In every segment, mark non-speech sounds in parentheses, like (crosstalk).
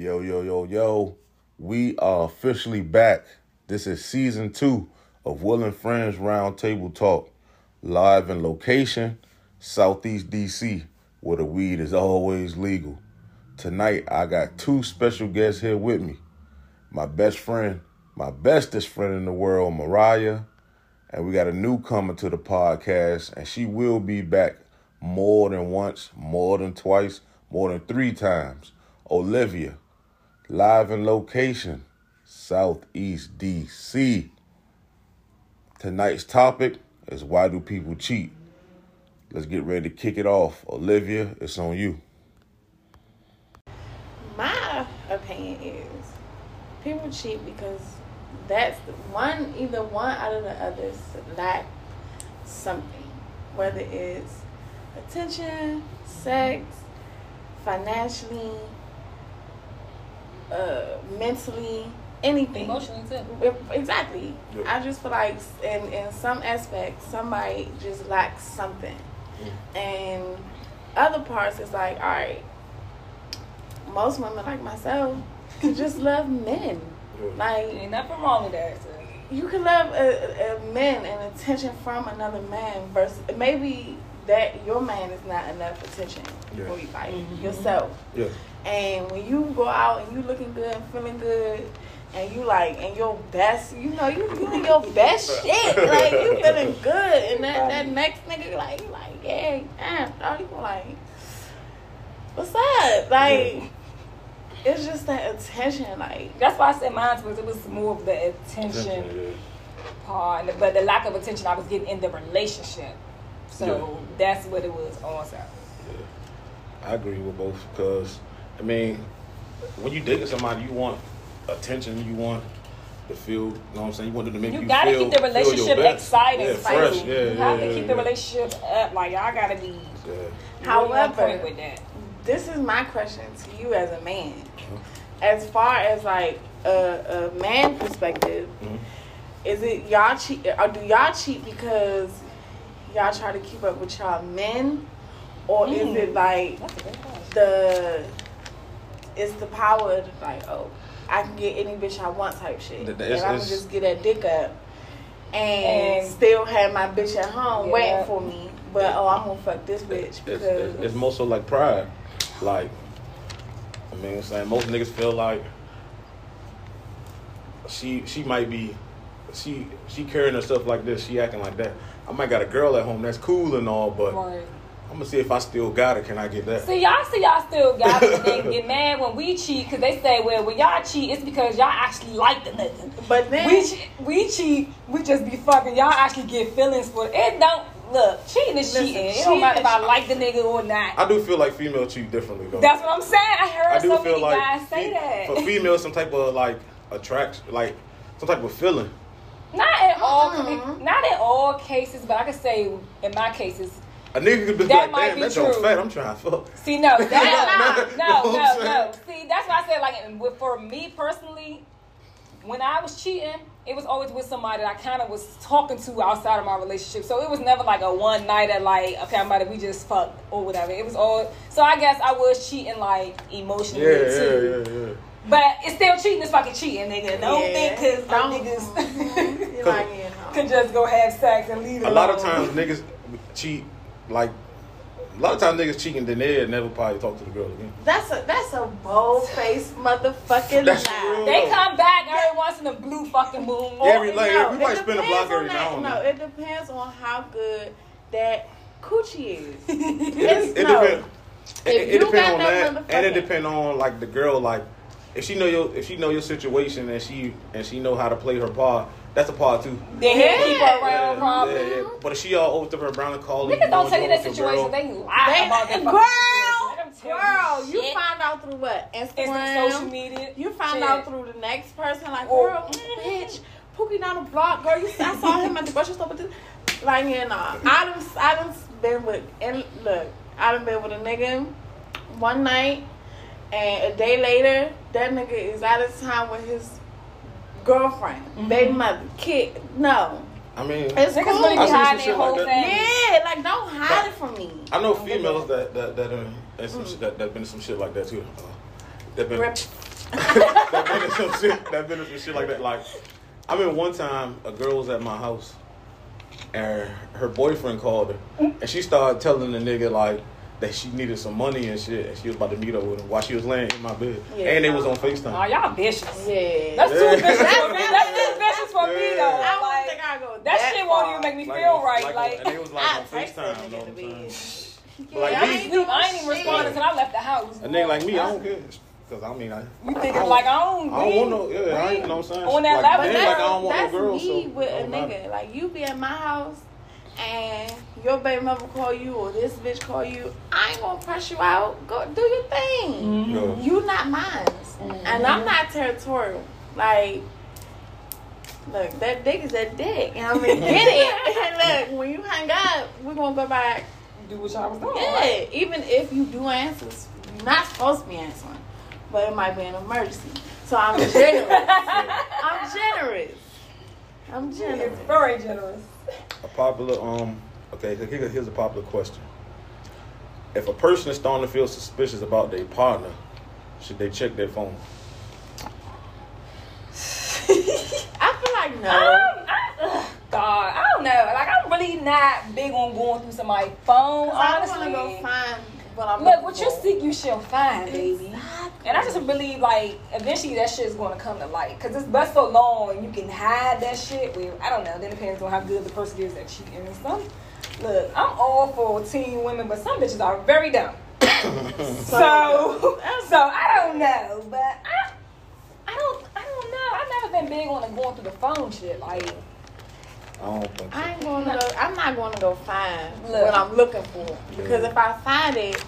Yo, yo, yo, yo. We are officially back. This is season two of Will and Friends Roundtable Talk. Live in location, Southeast DC, where the weed is always legal. Tonight, I got two special guests here with me. My best friend, my bestest friend in the world, Mariah. And we got a newcomer to the podcast, and she will be back more than once, more than twice, more than three times. Olivia, live in location, Southeast DC. Tonight's topic is why do people cheat? Let's get ready to kick it off. Olivia, it's on you. My opinion is people cheat because that's one either one out of the others lack something, whether it's attention, sex, financially, uh, mentally, anything. Emotionally too. Exactly. Yep. I just feel like in in some aspects somebody just lacks something, and other parts is like all right. Most women like myself can (laughs) just love men. Like Ain't nothing wrong with that. So. you can love a, a man and attention from another man versus maybe that your man is not enough attention Yeah. for you, like Mhm. yourself. Yeah. And when you go out and you looking good and feeling good, and you like and your best, you know, you you in your best (laughs) shit, like you feeling good, and that that next nigga like you like yeah, damn, dog, you like, what's up, like. It's just that attention, like That's why I said mine was it was more of the attention part, but the lack of attention I was getting in the relationship. So that's what it was also. Yeah. I agree with both because, I mean, when you dating somebody, you want attention, you want to feel, you know what I'm saying? You want them to make you, feel You gotta feel, keep the relationship best. exciting. Yeah, fresh. Yeah, you yeah, have yeah, to keep yeah. the relationship up. Like y'all gotta be Yeah. However- point with that. this is my question to you as a man. As far as like a, a man perspective, Mhm. is it y'all cheat or do y'all cheat because y'all try to keep up with y'all men, or is Mm. it like That's a good question. the it's the power of like oh I can get any bitch I want type shit, Th- and it's- I can it's- just get that dick up. And, And- still have my bitch at home Yeah. waiting for me, but oh, I'm gonna fuck this bitch It's, because it's, it's more so like pride. Like, I mean, I'm saying most niggas feel like she she might be she she carrying herself like this, she acting like that. I might got a girl at home that's cool and all, but Right. I'm gonna see if I still got it. Can I get that? See, y'all see, y'all still got it. They (laughs) get mad when we cheat because they say, well, when y'all cheat, it's because y'all actually like the nigga. But then We we cheat, we just be fucking. Y'all actually get feelings for it. It don't look cheating is Listen, cheating. It cheating don't matter if I like the nigga or not. I do feel like female cheat differently though. That's what I'm saying. I heard I do so feel many like guys say fe- that. for females, some type of like attraction, like some type of feeling. Not in all, Mhm. not in all cases, but I can say in my cases. A nigga could be That like, might damn, be that joint's true. fat. I'm trying to fuck. See, no, that, You (laughs) no, no, no, no. See, that's why I said like for me personally, when I was cheating, it was always with somebody that I kind of was talking to outside of my relationship. So it was never like a one night at like okay, I'm about to we just fucked or whatever. It was all. So I guess I was cheating like emotionally Yeah, too. yeah, yeah, yeah. But it's still cheating It's fucking cheating, nigga. Don't Yeah. think because Don't- niggas (laughs) (laughs) You're like, yeah, no. could just go have sex and leave A lot of times niggas cheat, like a lot of times niggas cheating, then they never probably talk to the girl again. That's a that's a bold faced motherfucking That's lie. real. They come back every once in a blue fucking moon. Yeah, every- like, no, we it might spin a block every on now that- and No, it depends on how good that coochie is. (laughs) It, It's it no. depend. It, If it you depend on that that, and it depends on like the girl. Like if she know your if she know your situation and she and she know how to play her part, that's a part too. They Yeah. keep her around, yeah, probably. yeah, yeah. But if she all over her brown and calling, Niggas don't tell you that situation. girl, They lie They- about that girl, fucking situation. Let them tell girl, you shit. find out through what Instant Instagram, social media. You find Shit. out through the next person, like, Or- girl, mm, bitch, Pookie down the block, girl. You I saw him at the grocery store, but this, like, you know, I done, I done been with, and look, I done been with a nigga one night, and a day later, that nigga is out of town with his girlfriend, Mm-hmm. baby mother, kid. No, I mean, it's cool. really I be see some their like whole that. family. yeah, like don't hide it from me. I know females that. that that that uh, and some shit, that that been some shit like that too. Uh, that been Rep- (laughs) that been in some shit. That been in some shit like that. Like, I mean, one time a girl was at my house, and her boyfriend called her, and she started telling the nigga like that she needed some money and shit, and she was about to meet up with him while she was laying in my bed, Yeah. and they was on Facetime. Oh, y'all vicious. Yeah. That's too vicious for That's me. That's too vicious for me though. I don't Like, think I go that, that shit won't even make me Like feel on- right. like, Like, and they was like I on text that Facetime. nigga all in the the time. bed. yeah, like I, me- ain't, I ain't even responding shit. until I left the house. A nigga like me, I don't care. Cause I mean, I, You thinking like I don't? I don't want no, yeah, I ain't, you know what I'm saying? On that like, level, that's- like, I don't want that's no girl, me so with a don't matter. nigga. Like you be at my house and your baby mother call you or this bitch call you. I ain't gonna press you out. Go do your thing. Mm-hmm. Yeah. You not mine, mm-hmm. and I'm not territorial. Like. Look, that dick is that dick. And I mean, (laughs) get it. And (laughs) look, when you hang up, we're gonna go back. Do what y'all was doing. Yeah, right? even if you do answer, you're not supposed to be answering, but it might be an emergency. So I'm (laughs) generous. I'm generous. I'm generous. It's very generous. A popular, um, okay, here- here's a popular question. If a person is starting to feel suspicious about their partner, should they check their phone? (laughs) I feel like Um, no. I, ugh, God, I don't know. Like I'm really not big on going through somebody's phone. I Honestly, want to go find what I'm. look, looking what you for. seek, you shall find, baby. Exactly. And I just believe like eventually that shit is going to come to light because it's been so long and you can hide that shit. Well, I don't know. Then it depends on how good the person is at cheating and stuff. Look, I'm all for teen women, but some bitches are very dumb. (coughs) So, so I don't know, but I, I don't, I don't know. I've never been big on the going through the phone shit. Like, I don't think so. I ain't going to go. I'm not going to go find Look. what I'm looking for because if I find it,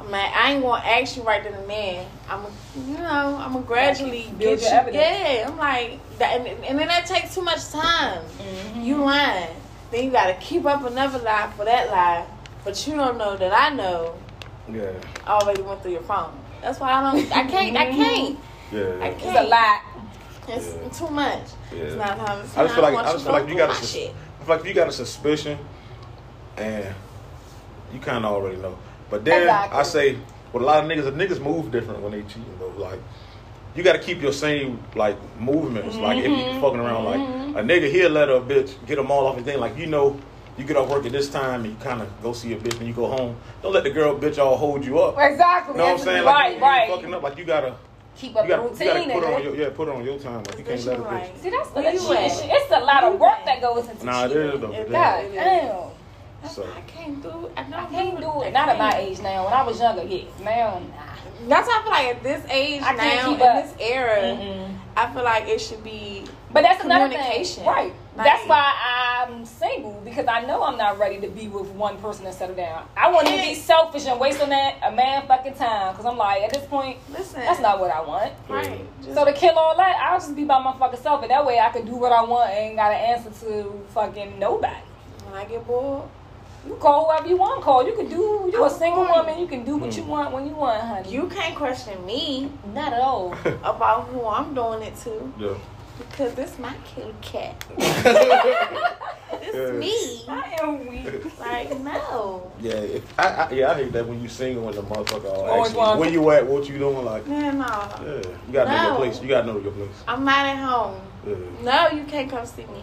I'm like, I ain't gonna ask you right then and there. I'm, you know, I'm gonna gradually Build get your you. evidence. Yeah, I'm like that, and, and then that takes too much time. Mm-hmm. You lying, then you gotta keep up another lie for that lie, but you don't know that I know Yeah, I already went through your phone. That's why I don't. I can't. I mm-hmm. can't. yeah. I it's can't. a lot. It's Yeah. too much. Yeah. It's not time. I just feel like I just feel like you got a sus- shit. I feel like if you got a suspicion, and you kind of already know. But then Exactly. I say, with a lot of niggas, the niggas move different when they cheating though. Like you got to keep your same like movements. Like if Mm-hmm. you fucking around, like a nigga he'll let a bitch get them all off his thing. Like you know. You get off work at this time and you kind of go see a bitch and you go home. Don't let the girl bitch all hold you up. Exactly. You know what I'm saying? Like, right, you, right. Fucking up. Like you gotta, Keep you gotta, the routine. gotta put her on your, yeah, put on your time. Like you can't let it bitch. Right. See, that's the Where you cheating shit. It's a lot of work that goes into Nah, it cheating. is though. It it is. God damn. So I can't do it. I, I don't can't do it. Not at my age now. When I was younger, yeah. Now, nah. That's why I feel like at this age I can't now, keep in up. this era, Mm-mm. I feel like it should be. But that's another thing. Right. Like- that's why I'm single because I know I'm not ready to be with one person and settle down. I want to be selfish and waste a man, a man fucking time because I'm like, at this point, Listen, that's not what I want. right. So to kill all that, I'll just be by my fucking self, and that way I can do what I want and ain't got an answer to fucking nobody. when I get bored, You call whoever you want to call. You can do. You a I'm single fine. woman. You can do what you hmm. want when you want, honey. you can't question me not at all. (laughs) about who I'm doing it to yeah. Because this my kitty cat. (laughs) It's Yeah. me. I am weak. Like no. Yeah, if, I, I yeah I hate that when you single and the motherfucker all Always ask you, where you at, what you doing, like Man, no. yeah, you gotta know your place. You gotta know your place. I'm not at home. Yeah. No, you can't come see me.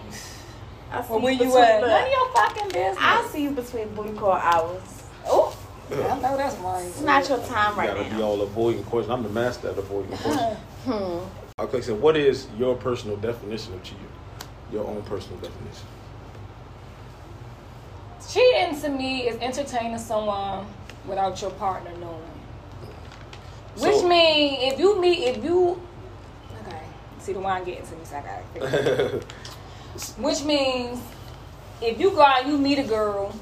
I see Well, where you between at? the- None of your fucking business. I'll see you between booty call hours. Oh, I know that's right. It's not your time You right gotta be all avoiding questions. I'm the master at avoiding (laughs) questions. Hmm. Okay, so what is your personal definition of cheating? Your own personal definition. Cheating to me is entertaining someone without your partner knowing. Which means if you meet, if you, okay, see the one getting to me, so I gotta figure it out. (laughs) Which means if you go out and you meet a girl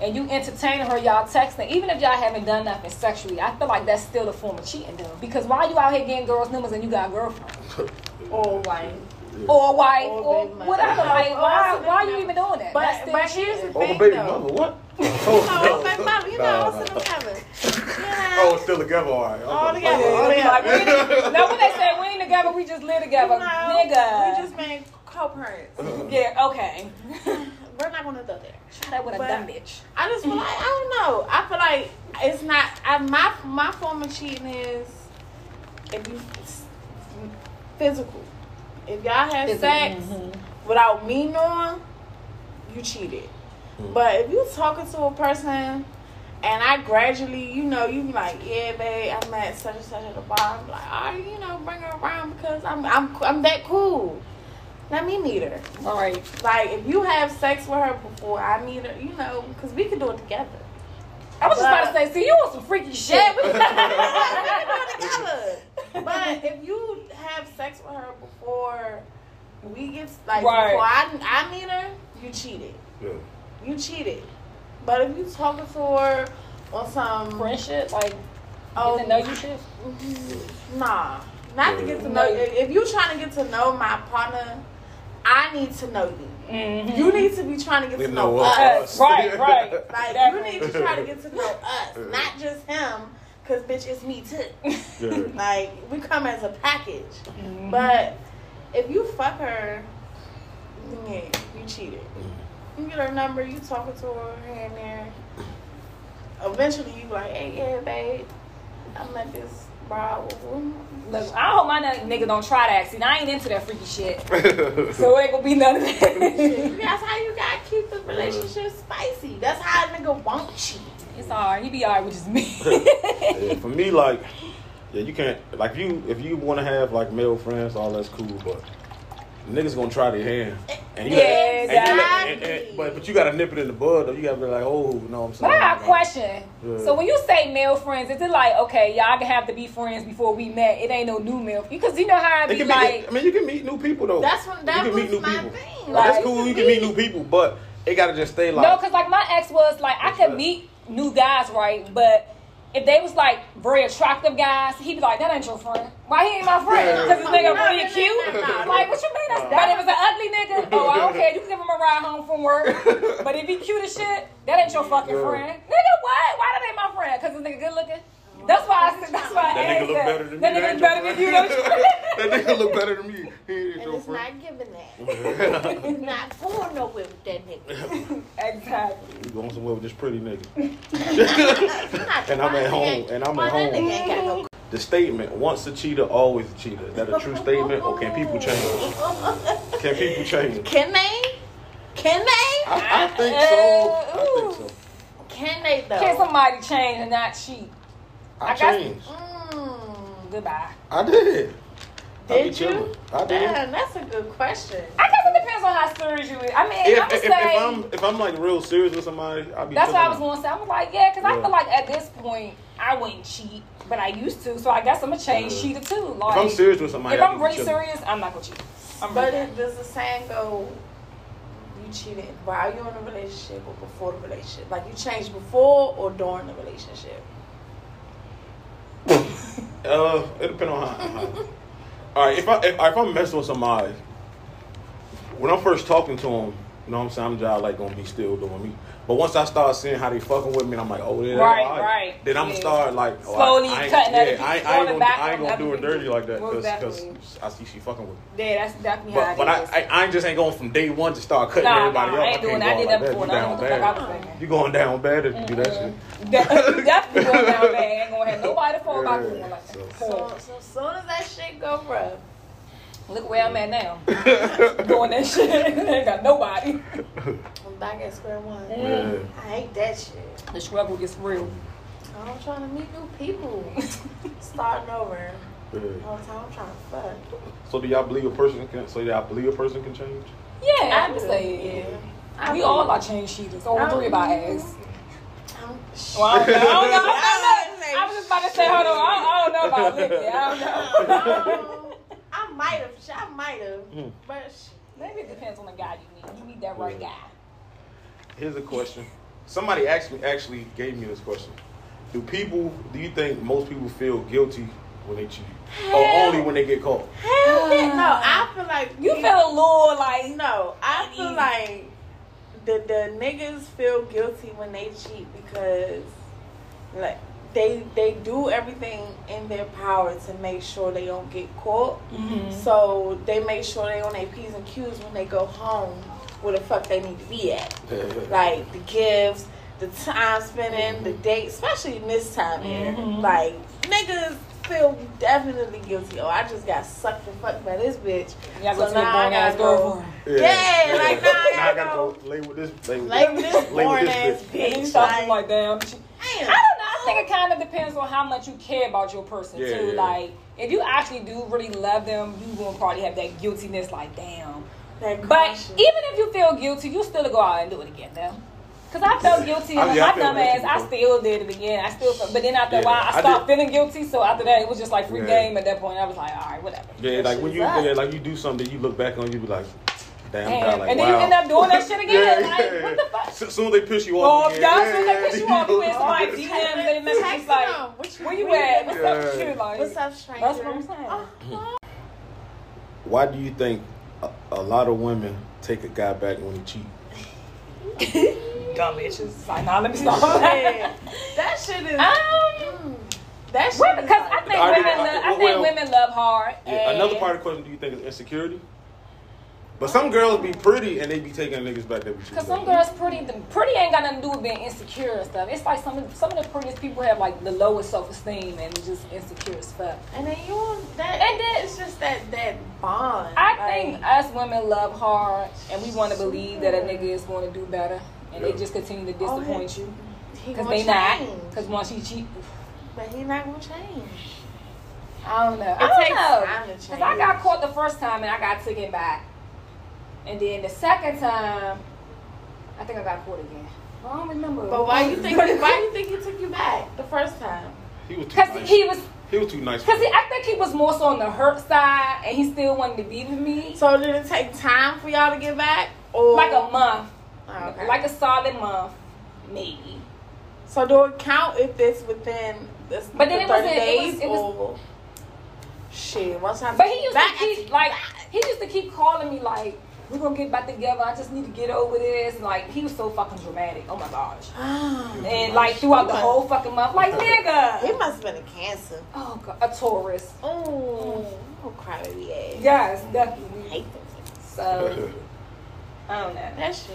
and you entertain her, y'all texting, even if y'all haven't done nothing sexually, I feel like that's still a form of cheating though. Because why you out here getting girls' numbers and you got a girlfriend? (laughs) Or white. Or a wife, Or or baby whatever. Like, Or why, something why you even doing that? But That's still but here's the cheating. Oh, thing baby though. mother, what? (laughs) Oh, oh, no, Oh, baby mother, you know, Nah, all nah. sit together. You Oh, know, it's still together, all right. All Okay. together. Yeah, Oh, they be yeah. like, we ain't, (laughs) now when they say we ain't together, we just live together, you know, nigga. we just been co-parents. yeah, okay. We're not gonna go there. Try that with a But- dumb bitch. I just feel like I don't know. I feel like it's not. I, my my form of cheating is if you physical, if y'all have Physical, sex mhm. without me knowing, you cheated. Mm. But if you talking to a person and I gradually, you know, you be like, yeah, babe, I met such and such at the bar. I'm like, all right, you know, bring her around because I'm I'm I'm that cool. Let me meet her. All right. Like if you have sex with her before I meet her, you know, because we can do it together. I was just about to say, see, you on some freaky shit. Yeah, we can, we can do it together. (laughs) But if you have sex with her before we get like Right. before I I meet her, you cheated. Yeah. You cheated. But if you talking to her on some Friendship, like, oh get to know you shit. nah, not to get to know. If you trying to get to know my partner, I need to know you. Mm-hmm. You need to be trying to get You to know know what? us. Right, (laughs) right. Like Definitely. you need to try to get to know us, not just him. Cause bitch, it's me too. Yeah. (laughs) Like we come as a package. Mhm. But if you fuck her, yeah, you cheated. You get her number, you talking to her here and there. Eventually, you be like, hey, yeah, babe, I met this bro. Look, I hope my n- nigga don't try that. See, I ain't into that freaky shit. (laughs) So it ain't gonna be none of that. That's how you gotta keep the relationship spicy. That's how a nigga won't cheat. it's alright. He be alright with just me. (laughs) Yeah, for me, like, yeah, you can't like if you if you want to have like male friends, all that's cool, but niggas gonna try their hand, and you Yeah, gotta, and you gotta- and- and- but but you gotta nip it in the bud, though. You gotta be like, oh, you know what I'm saying? But I got a question. Yeah. So when you say male friends, is it like okay, y'all can have to be friends before we met? It ain't no new male because you know how I It be be, like. I mean, you can meet new people though. That's what- that you can meet was new my people. thing. Like, that's cool. You can meet new people, but it gotta just stay like. No, because like my ex was like I What's could meet new guys, right? But if they was like very attractive guys, he'd be like, "That ain't your friend. Why he ain't my friend? Because this nigga No, really no, no, cute. no, no. Like, what you mean? That's but if it's an ugly nigga, oh, I don't care. You can give him a ride home from work. (laughs) But if he cute as shit, that ain't your fucking Yeah. friend, nigga. What? Why that ain't my friend? Because this nigga good looking. That's why I said. That's why I That nigga look that. better than me. That That nigga ain't better than you. (laughs) that nigga look better than me. He ain't And your it's friend. not giving that. (laughs) It's not going nowhere with that nigga. (laughs) exactly. We going somewhere with this pretty nigga. And I'm at home, and I'm at that home. nigga ain't got no The statement, once a cheater, always a cheater. Is that a true statement or can people change? Can people change? Can they? Can they? I, I think so. I think so. Can they though? Can somebody change and not cheat? I, I got- changed. Mm, Goodbye. I did. I be did you? chilling. I did. Damn, that's a good question. I guess it depends on how serious you is. I mean, If, I'm if, gonna if, I'm if I'm like real serious with somebody, I'll be. that's what I was gonna say. I'm like, yeah, because I feel like at this point I wouldn't cheat, but I used to. So I guess I'm gonna change Yeah. cheater too. If Like, I'm serious with somebody, if I'll I'm be really serious, I'm not gonna cheat. I'm But really does the saying go? You cheated while you're in a relationship or before the relationship? Like you changed before or during the relationship? Uh, it depends on how. how. All right, if I if, if I'm messing with somebody, when I'm first talking to them, you know what I'm saying, I'm just like gonna be still doing me. But once I start seeing how they fucking with me, I'm like, oh yeah, Right, all right, Then I'm gonna yeah. start like oh, Slowly I, I ain't, cutting yeah, other people, I, ain't- I ain't gonna, back I ain't gonna do it dirty like that because. I see she fucking with. Me. Yeah, that's definitely how But, but I, it is. I I ain't just ain't going from day one to start cutting Nah, everybody nah, off. I ain't doing that. I go did out that before. You and I don't know down what I was bad. thinking. You going down bad if you do that shit. De- (laughs) definitely going down bad. Ain't gonna have nobody to fall back on like that. so- So, so soon as that shit go rough, Look where I'm at now. (laughs) Doing that shit. (laughs) ain't got nobody. I'm back square one. Yeah. I hate that shit. The struggle gets real. I'm trying to meet new people, (laughs) starting over. Yeah. All the time I'm trying to fuck. So do y'all believe a person can? So y'all believe a person can change? Yeah, I do. would say yeah. I we do. all are change cheaters. All three of our ass. I'm- Well, I don't know. I don't. I, I don't know. I was just about to say, hold on. I, I don't know about Olivia. (laughs) I don't know. I might have. I might have. Mm. But Maybe it depends on the guy you meet. You meet that right guy. Here's a question. Somebody actually actually gave me this question. Do people? Do you think most people feel guilty when they cheat, or only when they get caught? hell yeah. No, I feel like You feel a little like No, I feel Easy. like the the niggas feel guilty when they cheat because like they they do everything in their power to make sure they don't get caught. Mhm. So they make sure they on their P's and Q's when they go home where the fuck they need to be at. Like the gifts, the time spending, the date, especially in this time here. Mhm. Like niggas feel definitely guilty. Oh, I just got sucked and fucked by this bitch. Yeah, go So now I gotta go- girlfriend. Yeah, like, nah, now I gotta gotta go. go lay with this. Lay with Like this lay with this ass bitch. And bitch. Like, feeling like, damn. I don't know. I think it kind of depends on how much you care about your person Yeah, too. yeah. Like, if you actually do really love them, you gonna probably have that guiltiness. Like, damn. That But even if you feel guilty, you still go out and do it again, though. Cause I felt guilty, I- and yeah, I my feel dumb guilty ass, I still did it again. I still, felt, but then after a while, I I stopped did- feeling guilty. So after that, it was just like free Yeah. game. At that point, I was like, all right, whatever. Yeah, like when you yeah, like you do something, you look back on, you be like, damn, Damn. God, like, and then wow. you end up doing that shit again. Yeah, like, yeah. what the fuck? So, soon they piss you Oh, off, again, yeah, so they piss you off. You in go- somebody DMs, they message like, where you at? What's up with Yeah. Like, What's up, stranger? That's what I'm saying. Oh, Why do you think a, a lot of women take a guy back when he cheat? (laughs) dumb bitches. It's Like, nah, let me stop. (laughs) yeah. That shit is. Um, that shit because I think I- women, I- love, I think well- women love hard. Yeah, another part of the question: Do you think it's insecurity? But some girls be pretty and they be taking niggas back that be cheating. Cause some girls pretty, the pretty ain't got nothing to do with being insecure and stuff. It's like some of some of the prettiest people have like the lowest self esteem and just insecure as fuck. And then you that And then- it's just that that bond. I like, think us women love hard and we want to believe that a nigga is going to do better, and Yeah. they just continue to Oh, disappoint you. Cause gonna they not. Cause once he cheat, but he not gonna change. I don't know. I don't takes know. time to Cause I got caught the first time and I got taken back, and then the second time, I think I got caught again. I don't remember. But why you think (laughs) why you think he took you back the first time? he was too Cause nice. he was. He was too nice. Cause he, I think he was more so on the hurt side, and he still wanted to be with me. So did it take time for y'all to get back? Or Like a month, Oh, okay. like a solid month, maybe. so do it count if it's within this But then the it 30 wasn't- it days was- it was- or shit? Once I But he used back to keep like he used to keep calling me like, "We're gonna get back together. I just need to get over this." Like he was so fucking dramatic. Oh my gosh. (gasps) Oh and like throughout the whole fucking month, like (laughs) nigga. he must have been a cancer. Oh god, a Taurus. Oh, oh crybaby ass. Yes, I definitely. hate them. So (laughs) I don't know. That shit.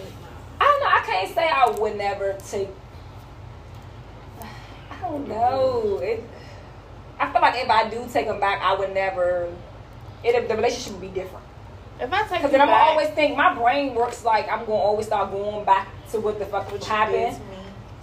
I don't know. I can't say I would never take. (sighs) I don't know. It. I feel like if I do take him back, I would never. It the relationship would be different. If I take Because you then I'm back, always think my brain works like I'm gonna always start going back to what the fuck what would you did happen. to me,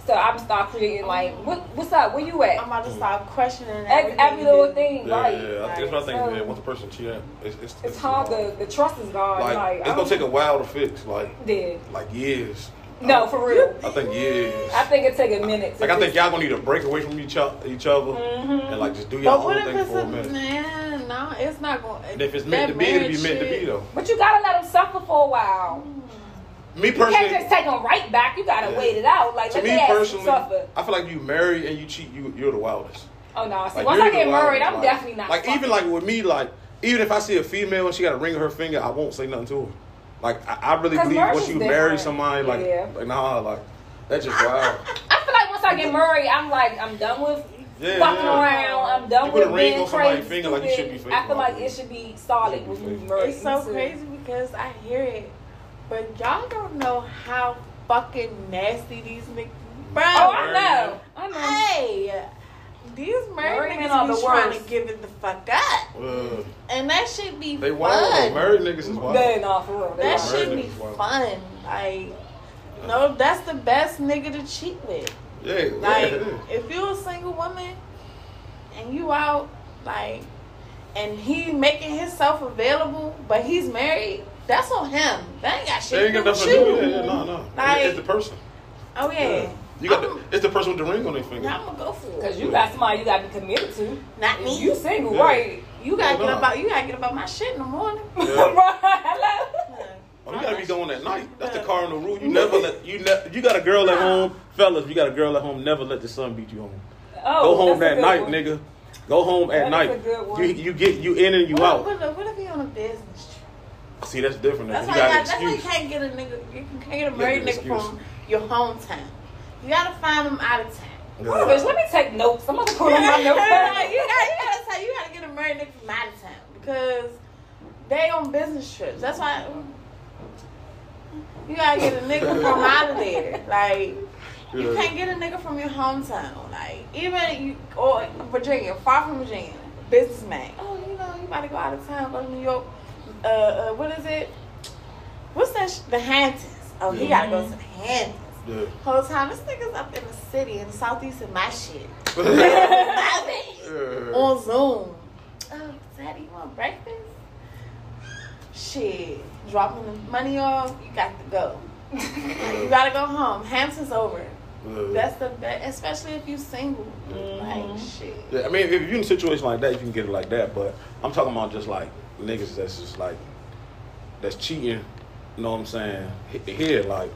So I'm start creating like, what, what's up? Where you at? I'm about to start questioning Every, every little did. thing, Yeah, right? yeah, yeah. I think that's what I think. So- man. Once a person cheat, it's it's, It's hard. The the trust is gone. Like, Like, it's gonna take a while to fix. Like Did like years. no for real. I think years. I think it take a minute. To Like I think y'all gonna need to break away from each other, each other, Mhm. and like just do your But own thing for a a minute. man? No, it's not going. And if it's meant to be, it'll be meant to be though. But you gotta let them suffer for a while. Hmm. Me personally, You can't just take them right back. You gotta Yeah. wait it out. Like to let me their personally, suffer. I feel like you marry and you cheat, you you're the wildest. Oh no! See, Like, once I the get married, I'm like- definitely not. Like even like with me, like even if I see a female and she got a ring on her finger, I won't say nothing to her. Like I, I really 'Cause believe once is you marry somebody, like Yeah. like nah, like that's just wild. (laughs) I feel like once I get married, I'm like I'm done with Yeah, fucking yeah. around. I'm done You with ring being crazy. finger, like, you should be. I feel like it should be solid Should when you faithful. It's so Me crazy because I hear it, but y'all don't know how fucking nasty these niggas. Bro, Oh, I know. I know. hey, these Married married men are niggas be the trying worst. to give it the fuck up, Uh, and that should be they fun. wild. though. Married niggas is wild. They not for real. That wild. should be fun. Like, no, that's the best nigga to cheat with. Yeah, yeah, Like, it is. if you're a single woman and you out, like, and he making himself available, but he's married, that's on him. That ain't got shit They ain't to got do with nothing to do. you. Yeah, yeah, no, no. Like- it's the person. Oh yeah. You got I'm, the, it's the person with the ring on their finger. I'm gonna go for it. Cause you got somebody you gotta be committed to. Not me. You single, Yeah. right? You gotta Yeah, get no. about you gotta get about my shit in the morning. Yeah. (laughs) right. Hello. Oh, you gotta be going at night. That's the cardinal rule. You never let you ne- you got a girl at home, fellas. You got a girl at home. Never let the sun beat you home. Oh, Go home that's a that good night, one. nigga. Go home at That is night. a good one. You you get you in and you What, out. what, if- what if he on a business trip? See, that's different. That's you why, you got got, an that's why you can't get a nigga. You can't get a married nigga from your hometown. You gotta find them out of town. Hold on, bitch, let me take notes. I'm gonna put on my (laughs) notes. you, gotta, you gotta tell you gotta get a married nigga from out of town because they on business trips. That's why you gotta get a nigga from out of there. Like You Yeah. can't get a nigga from your hometown, like even you or Virginia, far from Virginia, businessman. Oh, you know, you about to go out of town, go to New York. Uh, uh what is it? What's that? Sh- the Hamptons. Oh, he gotta go to the Hamptons. Yeah. Whole time, this nigga's up in the city in the southeast of my shit. (laughs) (laughs) Yeah. On Zoom. Oh, Daddy, you want breakfast? Shit, dropping the money off. You got to go. (laughs) you gotta go home. Hampton's over. Yeah. That's the best, especially if you're single. Mhm. Like shit. Yeah, I mean, if you're in a situation like that, you can get it like that. But I'm talking about just like niggas that's just like that's cheating. You know what I'm saying? Here, like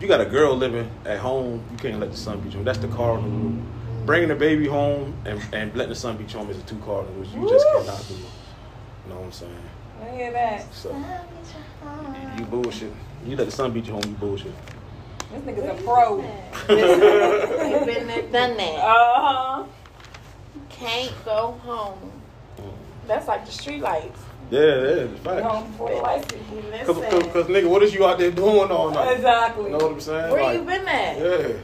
you got a girl living at home, you can't let the sun beat you. That's the cardinal rule. Bringing the baby home and, and letting the sun beat you home is a two cardinal rules. You just cannot do. it. You know what I'm saying? I hear that. So you bullshit. You let the sun beat you home. You bullshit. This nigga's a pro. You've been there, (laughs) done that. Uh huh. Can't go home. That's like the street lights. Yeah, yeah, it's fact. Home before the lights. Cause, Listen, cause, cause, nigga, what is you out there doing all night? Exactly. You know what I'm saying? where Like, you been at? Yeah.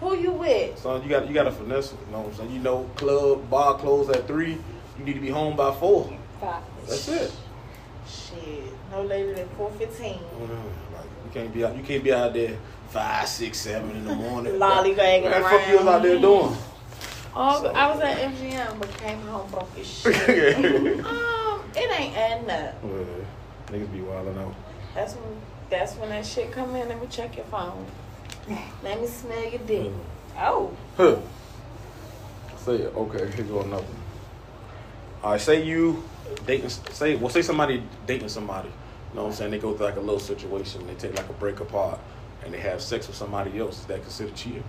Who you with? Son, you got you got to finesse. it, You know what I'm saying? You know, club bar close at three. You need to be home by four. Five. That's it. Shit, no later than four fifteen. Mhm. Like you can't be out. You can't be out there five, six, seven in the morning. (laughs) Lollygagging Man, fuck you was out there doing. Oh, I was at MGM, but came home broke as (laughs) shit. um, it ain't adding up. Well, niggas be wilding out. That's when that's when that shit come in. Let me check your phone. Let me smell your dick. Oh. Huh. Say it. Okay, here go another. one. Right, say you dating. Say well, say somebody dating somebody. You know what I'm saying? They go through like a little situation. They take like a break apart, and they have sex with somebody else. Is that considered cheating?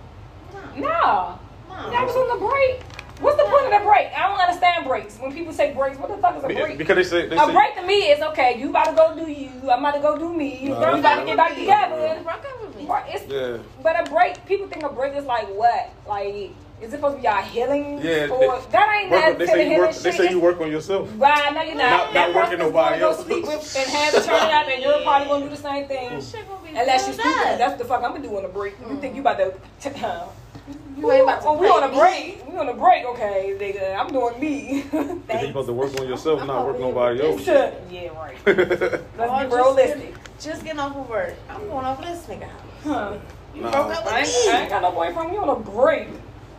No. No. That was on the break. What's the point of the break? I don't understand breaks. When people say breaks, what the fuck is a break? Because they say they A say, break to me is okay. You about to go do you. I'm about to go do me. No, we about to not- get back together. Broke up with me. What- It's, Yeah. But a break, people think a break is like what? Like, is it supposed to be y'all healing? Yeah, Or, they- that ain't Work, that they say you work. shit. They say you work on yourself. Right, no, you're not. Not- that not working nobody else. Go sleep with (laughs) and have it turn up, and you're probably gonna do the same thing. That shit gonna be Unless you filled stupid, up. that's the fuck I'm gonna do on a break. You think you about to? T- (laughs) uh, You ain't about to oh, we play on a break. We on a break, okay, nigga. I'm doing me. (laughs) You think you Thanks. supposed to work on yourself, I'm not work nobody else. yeah, right. Let's just be realistic. Getting, just getting off of work. I'm going over this nigga house. Huh. You Nah. broke up with I, ain't, me. I ain't got no boyfriend. We on a break.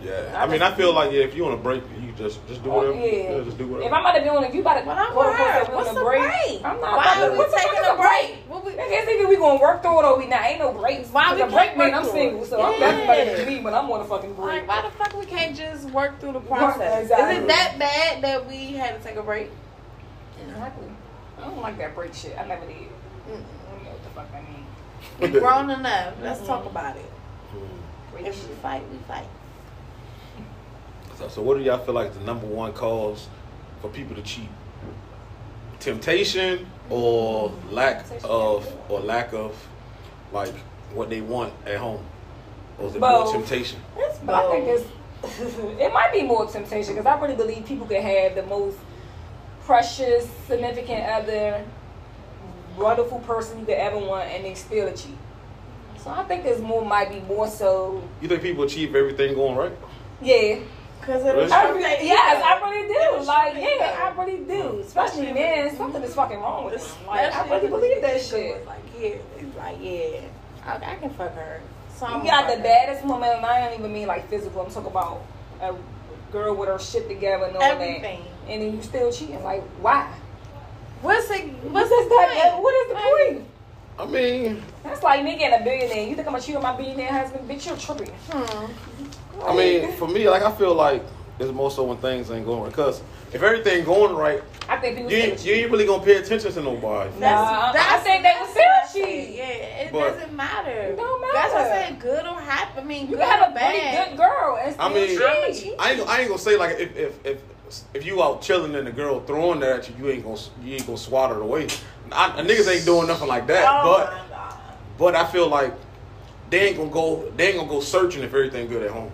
Yeah, I mean, I feel like yeah, if you want to break, you just just do Oh, whatever. yeah. Yeah, just do whatever. If I'm about to be on a, you about to But I'm quote, with unquote, her. say What's the a break. break? I'm not. Why about to- are we what the fuck taking is a break? What we- Nigga, it's either we gonna work through it or we not. Ain't no breaks. Why we Because a break can't mean work I'm single, it? so I'm that's better Yeah. than me. But I'm on a fucking break. Like, why the fuck we can't just work through the process? exactly. Is it that bad that we had to take a break? Exactly. I don't like that break shit. I never did. Mm-mm. I don't know what the fuck I mean. We grown enough. Let's talk about it. Break If we shit. fight, we fight. So, so what do y'all feel like is the number one cause for people to cheat? Temptation or lack of or lack of like what they want at home? Or is it more temptation? It's I think it's (laughs) it might be more temptation because I really believe people can have the most precious, significant other, wonderful person you could ever want, and they still cheat. So I think there's more might be more so. You think people achieve everything going right? Yeah, Because Really? it'll I really, yes, ego. I really do. Like, yeah. I really do. Especially men, something is fucking wrong with them. Like, I really believe that it's shit. Like, yeah, it's like, yeah, I, I can fuck her. So You got fuck the her. baddest woman, and I don't even mean like physical. I'm talking about a girl with her shit together and all Everything. that. And then you still cheating. Like, why? What's it? What's What's the that? What is the Like, point? I mean, That's like me getting a billionaire. You think I'm gonna cheat on my billionaire husband? Bitch, you're tripping. Hmm. I mean, for me, like I feel like it's more so when things ain't going right. Cause if everything going right, I think people you ain't, you ain't really gonna pay attention to nobody. Nah, I think they that's would still what I cheat. say. Yeah, it But- doesn't matter. It don't matter. That's what I matter. said. Good or happy. I mean, You good can a pretty bad. good girl and still I mean, cheat. I ain't, I ain't gonna say like if if if if you out chilling and the girl throwing that at you, you ain't gonna you ain't gonna swat her away. I, niggas ain't doing nothing like that. Oh but but I feel like they ain't gonna go they ain't gonna go searching if everything good at home.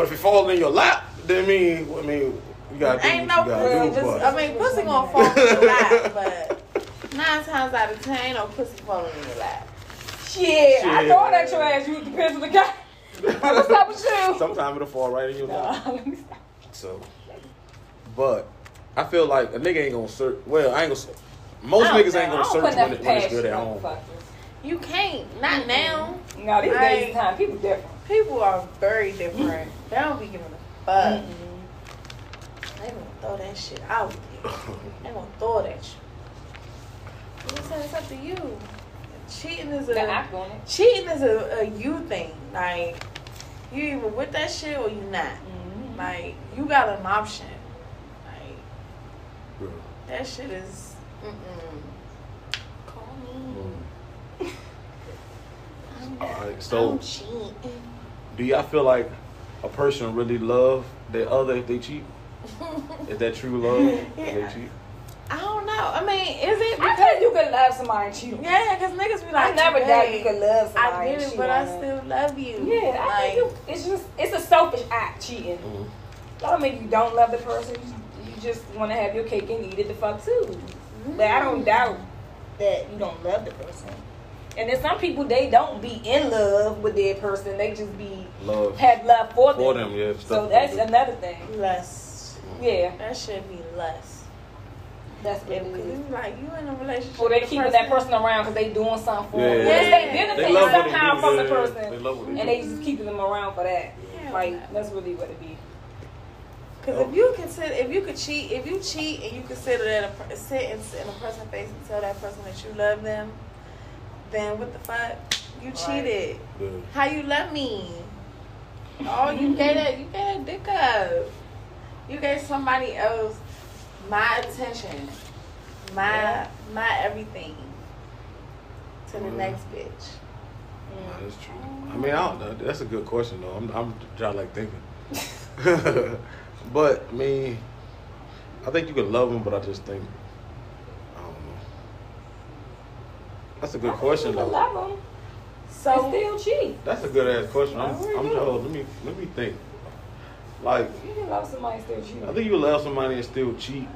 But if it falls in your lap, then I mean I mean you gotta do Ain't what no you gotta pussy. do. Just, but- I mean, pussy gonna fall in your lap, (laughs) but nine times out of ten, ain't no pussy falling in your lap. Shit, I Shit. thought at your ass. You the depends on the guy. (laughs) What's up with you? Sometimes it'll fall right in your lap. Nah, (laughs) let me stop. So, but I feel like a nigga ain't gonna search. Well, I ain't gonna. Most I don't niggas ain't gonna I search when, it, when it's good at home. You can't. Not now. No, these days and time, people different. People are very different. Mm-hmm. They don't be giving a fuck. Mm-mm. They gonna throw that shit out there. (coughs) They gonna throw it at you. Like it's up to you. Cheating is a on cheating is a, a you thing. Like you either with that shit or you not. Mhm. Like you got an option. Like Yeah. that shit is. Mm-mm. Call me. Mm. (laughs) I'm, All right. I'm cheating. Do y'all feel like a person really love their other if they cheat? Is that true love? If (laughs) Yeah. they cheat? I don't know. I mean, is it I because think you could love somebody and cheat. yeah? Because niggas be like, I never doubt you "Babe, could love somebody. I get and it, but I still love you. Yeah, I think you, it's just it's a selfish act cheating. Mhm. I don't mean you don't love the person. You, you just want to have your cake and eat it the fuck too. But I don't doubt that you don't love the person. And then some people they don't be in love with their person. They just be Love have love for, for them. them, yeah. So that's they another thing. less. Yeah, That should be less. that's what Yeah, it because is. it's like you in a relationship. Or they with a keeping that person around because they doing something for Yeah, them. yeah, Yes, yeah. they benefit They love what they do, from yeah, the yeah. person. They love what they and do. they just keeping them around for that. Yeah, Like that's really what it be. Because if you consider, if you could cheat, if you cheat and you consider that a per- sit in, in a person's face and tell that person that you love them, then what the fuck? You Right. cheated. Yeah. How you love me? Oh, you (laughs) gave that, you gave that dick up. You gave somebody else my attention, my Yeah. my everything to the Mhm. next bitch. Nah, that's true. I mean, I don't know. That's a good question though. I'm, I'm trying like thinking. (laughs) (laughs) but I mean, I think you can love them, but I just think I don't know. That's a good question You though. love them. So and still cheat. That's a good ass question. I'm, I really I'm do. hold, let me let me think. Like, You can love somebody still cheat. I think you love somebody and still cheat.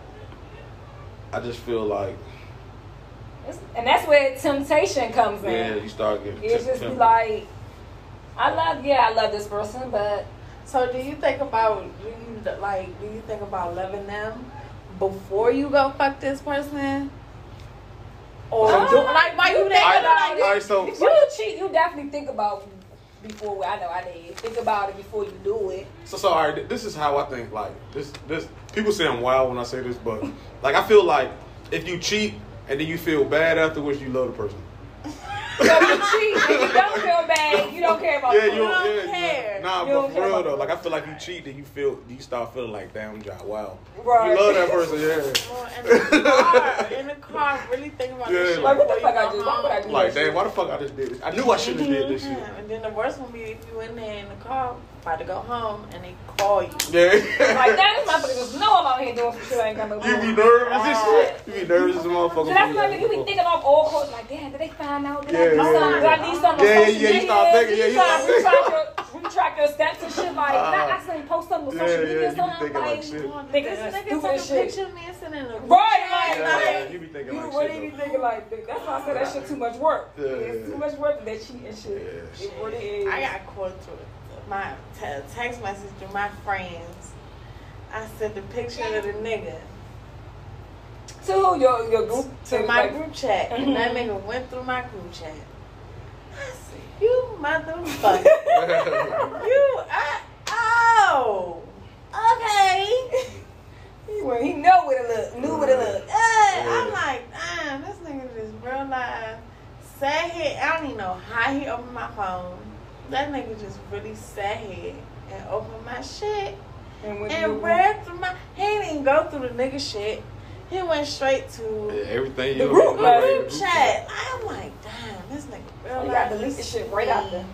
I just feel like It's- and that's where temptation comes in. yeah, you start getting. It's temp- just temp- like, I love, yeah, I love this person, but So do you think about do you like do you think about loving them before you go fuck this person? Or Uh, do, like why you think think about like it. Alright, so- you cheat, you definitely think about before. I know I did. Think about it before you do it. So, so all right, this is how I think. Like this, this people say I'm wild when I say this, but like I feel like if you cheat and then you feel bad afterwards, you love the person. So you cheat and you don't feel bad. You don't care about. Yeah, the you don't yeah, care. Nah, You but don't for care real though, like I feel like you cheat, then you feel you start feeling like damn job, wow. Right. You love that person, yeah. Well, in the car, in the car, really think about Yeah. this shit. Like, what the fuck I just- why would I do Like damn, why the fuck I just did this? I knew I shouldn't have did this shit. Mm-hmm. And then the worst one be if you in there in the car, about to go home, and they call you. Yeah. Like that, this motherfucker just know I'm out here doing some shit I ain't got no You be nervous and shit. You be nervous as a motherfucker. So that's like you be thinking off all course, like, damn, did they find out? Did I Yeah, do yeah, I need something? Yeah, on yeah, yeah, you start thinking, yeah, you start retract your, retract your steps and shit. Like, Uh, did I accidentally post something on yeah, social yeah, media you or be something? thinking like Like, shit. Thinking this nigga took a shit. picture of me and sent it in a Right, like, Yeah, like, yeah, you be thinking you like really shit. be thinking like, that's why I said that shit too much work. Yeah, it's yeah. too much work that cheating shit. Yeah. It really is. I got caught through my te- text message to my friends. I sent the picture of the nigga to your your group to to my like, group chat, and that (laughs) nigga went through my group chat. I said, "You motherfucker, (laughs) you I, oh okay." (laughs) Well, he know what it look, knew what it look. Yeah, I'm like, damn, this nigga just real life sat here. I don't even know how he opened my phone. That nigga just really sat here and opened my shit And when and you read through my. He didn't even go through the nigga shit. He went straight to Yeah, everything The you group you the chat. right, group chat. I'm like, damn, this nigga real you gotta delete is the shit right after. mean.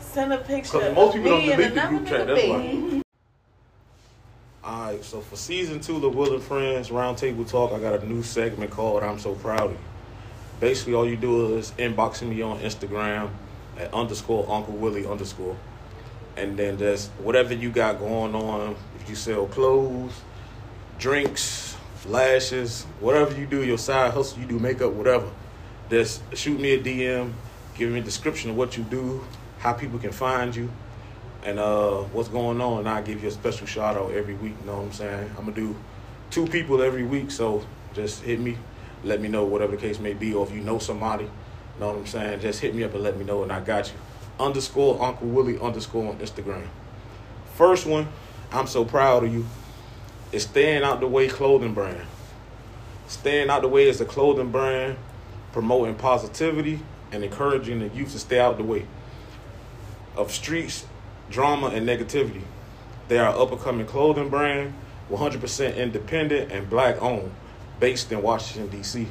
Send a picture. Because most people don't and delete the group chat, that's why. Alright, so for season two of the Will and Friends Roundtable Talk, I got a new segment called I'm So Proud of You. Basically, all you do is inboxing me on Instagram at underscore Uncle Willie underscore. And then just whatever you got going on, if you sell clothes, drinks, lashes, whatever you do, your side hustle, you do makeup, whatever, just shoot me a DM, give me a description of what you do, how people can find you, and uh, what's going on. And I'll give you a special shout out every week. You know what I'm saying? I'm gonna do two people every week, so just hit me, let me know whatever the case may be, or if you know somebody, know what I'm saying? Just hit me up and let me know, and I got you. Underscore Uncle Willie underscore on Instagram. First one, I'm so proud of you. Is staying out the way clothing brand. Staying out the way is a clothing brand promoting positivity and encouraging the youth to stay out the way of streets, drama, and negativity. They are up and coming clothing brand, 100% independent and black owned, based in Washington, D.C.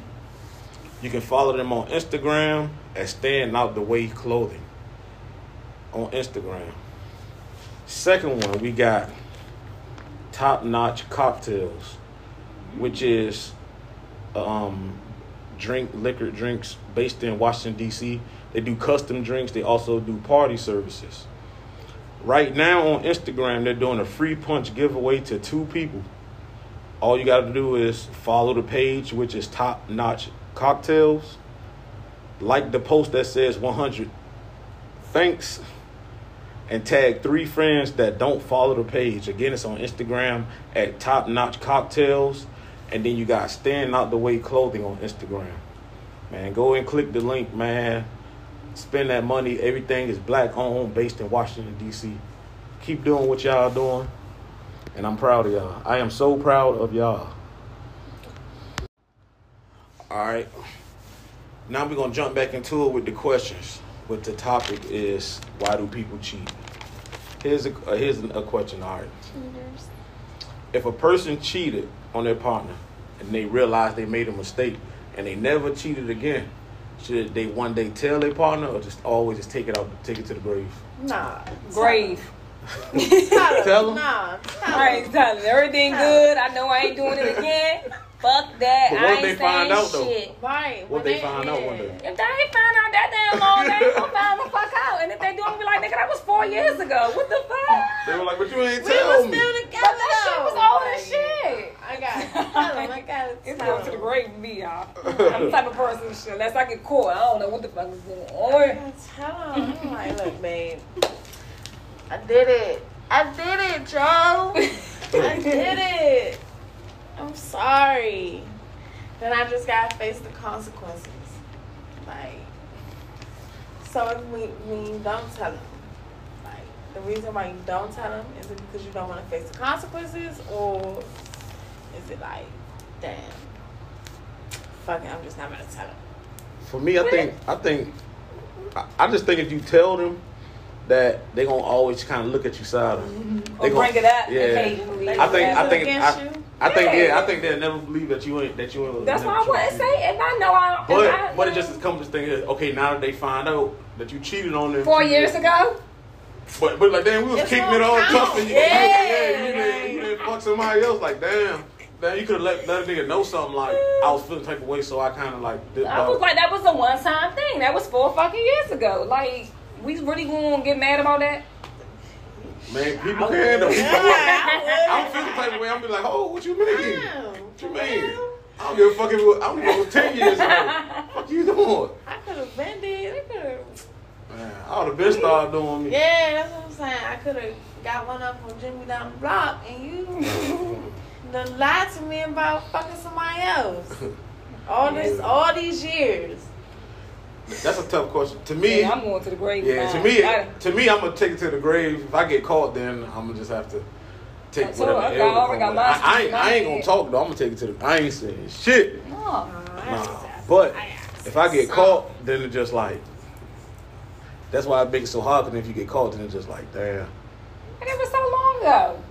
You can follow them on Instagram at Staying Out the Way Clothing. On Instagram. Second one, we got Top Notch Cocktails, which is um, drink liquor drinks based in Washington D.C. They do custom drinks. They also do party services. Right now on Instagram, they're doing a free punch giveaway to two people. All you got to do is follow the page, which is Top Notch Cocktails. Like the post that says 100 thanks, and tag three friends that don't follow the page. Again, it's on Instagram at Top Notch Cocktails. And then you got Staying Out the Way Clothing on Instagram. Man, go and click the link, man. Spend that money. Everything is black owned, based in Washington, D.C. Keep doing what y'all doing. And I'm proud of y'all. I am so proud of y'all. All right. Now we're going to jump back into it with the questions. But the topic is why do people cheat? Here's a, uh, here's a question, all right. Cheaters. If a person cheated on their partner and they realized they made a mistake and they never cheated again, should they one day tell their partner or just always just take it out, take it to the grave? Nah. Grave. Tell (laughs) Tell 'em. them. Nah. Tell I ain't 'em. telling everything good. I know I ain't doing it again. (laughs) Fuck that. But I what if ain't they find saying out, though? shit. Right. What when they find out one day? If they ain't find out that damn long, they ain't gonna find the fuck out. And if they do, I'm gonna be like, nigga, that was four years ago. What the fuck? They were like, but you ain't We tell was me. still But together that shit was though. old as shit. I got to tell them. I got to It's going to the them. grave with me, y'all. I'm the (laughs) type of person, shit, unless I get caught, I don't know what the fuck is going on. I tell them. I'm like, look, babe. I did it. I did it, Joe. (laughs) I did it. I'm sorry. Then I just gotta face the consequences. Like, so if we, we don't tell them, like, the reason why you don't tell them is it because you don't want to face the consequences, or is it like, damn, fuck it, I'm just not gonna tell them. For me, I think, I think, I, I just think if you tell them that they gonna always kind of look at you side. Or They bring it up yeah. occasionally. I think, I think, I, you? I think, Yeah. yeah, I think they'll never believe that you ain't, that you ain't. That's why I wouldn't cheated. say if I know I. if But I, but it just comes to thing is okay now that they find out that you cheated on them four years ago. But but like damn, we was It's kicking it all count. tough and you, Yeah, yeah, you didn't you didn't fuck somebody else. Like damn, damn, you could have let let a nigga know something. Like I was feeling type of way, so I kind of like dipped I was like, that was a one time thing. That was four fucking years ago. Like, we really gonna get mad about that? Man, people I can would. People I I'm would. feeling type of way. I'm be like, oh, what you mean? Damn, What you mean? I don't give a fuck if it was, I don't give a fuck if it was ten years ago. (laughs) What you doing? I could have been dead. I could have. Man, I would have been started doing me. Yeah, that's what I'm saying. I could have got one up on Jimmy down the block, and you (laughs) done lied to me about fucking somebody else. All this, all these years. That's a tough question. To me, Yeah, I'm going to the grave. Yeah, with to me, I- to me, I'm gonna take it to the grave. If I get caught, then I'm gonna just have to take I whatever. her, I L got- I got my I, I ain't. I ain't gonna talk though. I'm gonna take it to the. I ain't saying shit. No. Nah, but if I get caught, then it's just like. That's why I make it so hard. Because if you get caught, then it's just like, damn. And it was so long ago.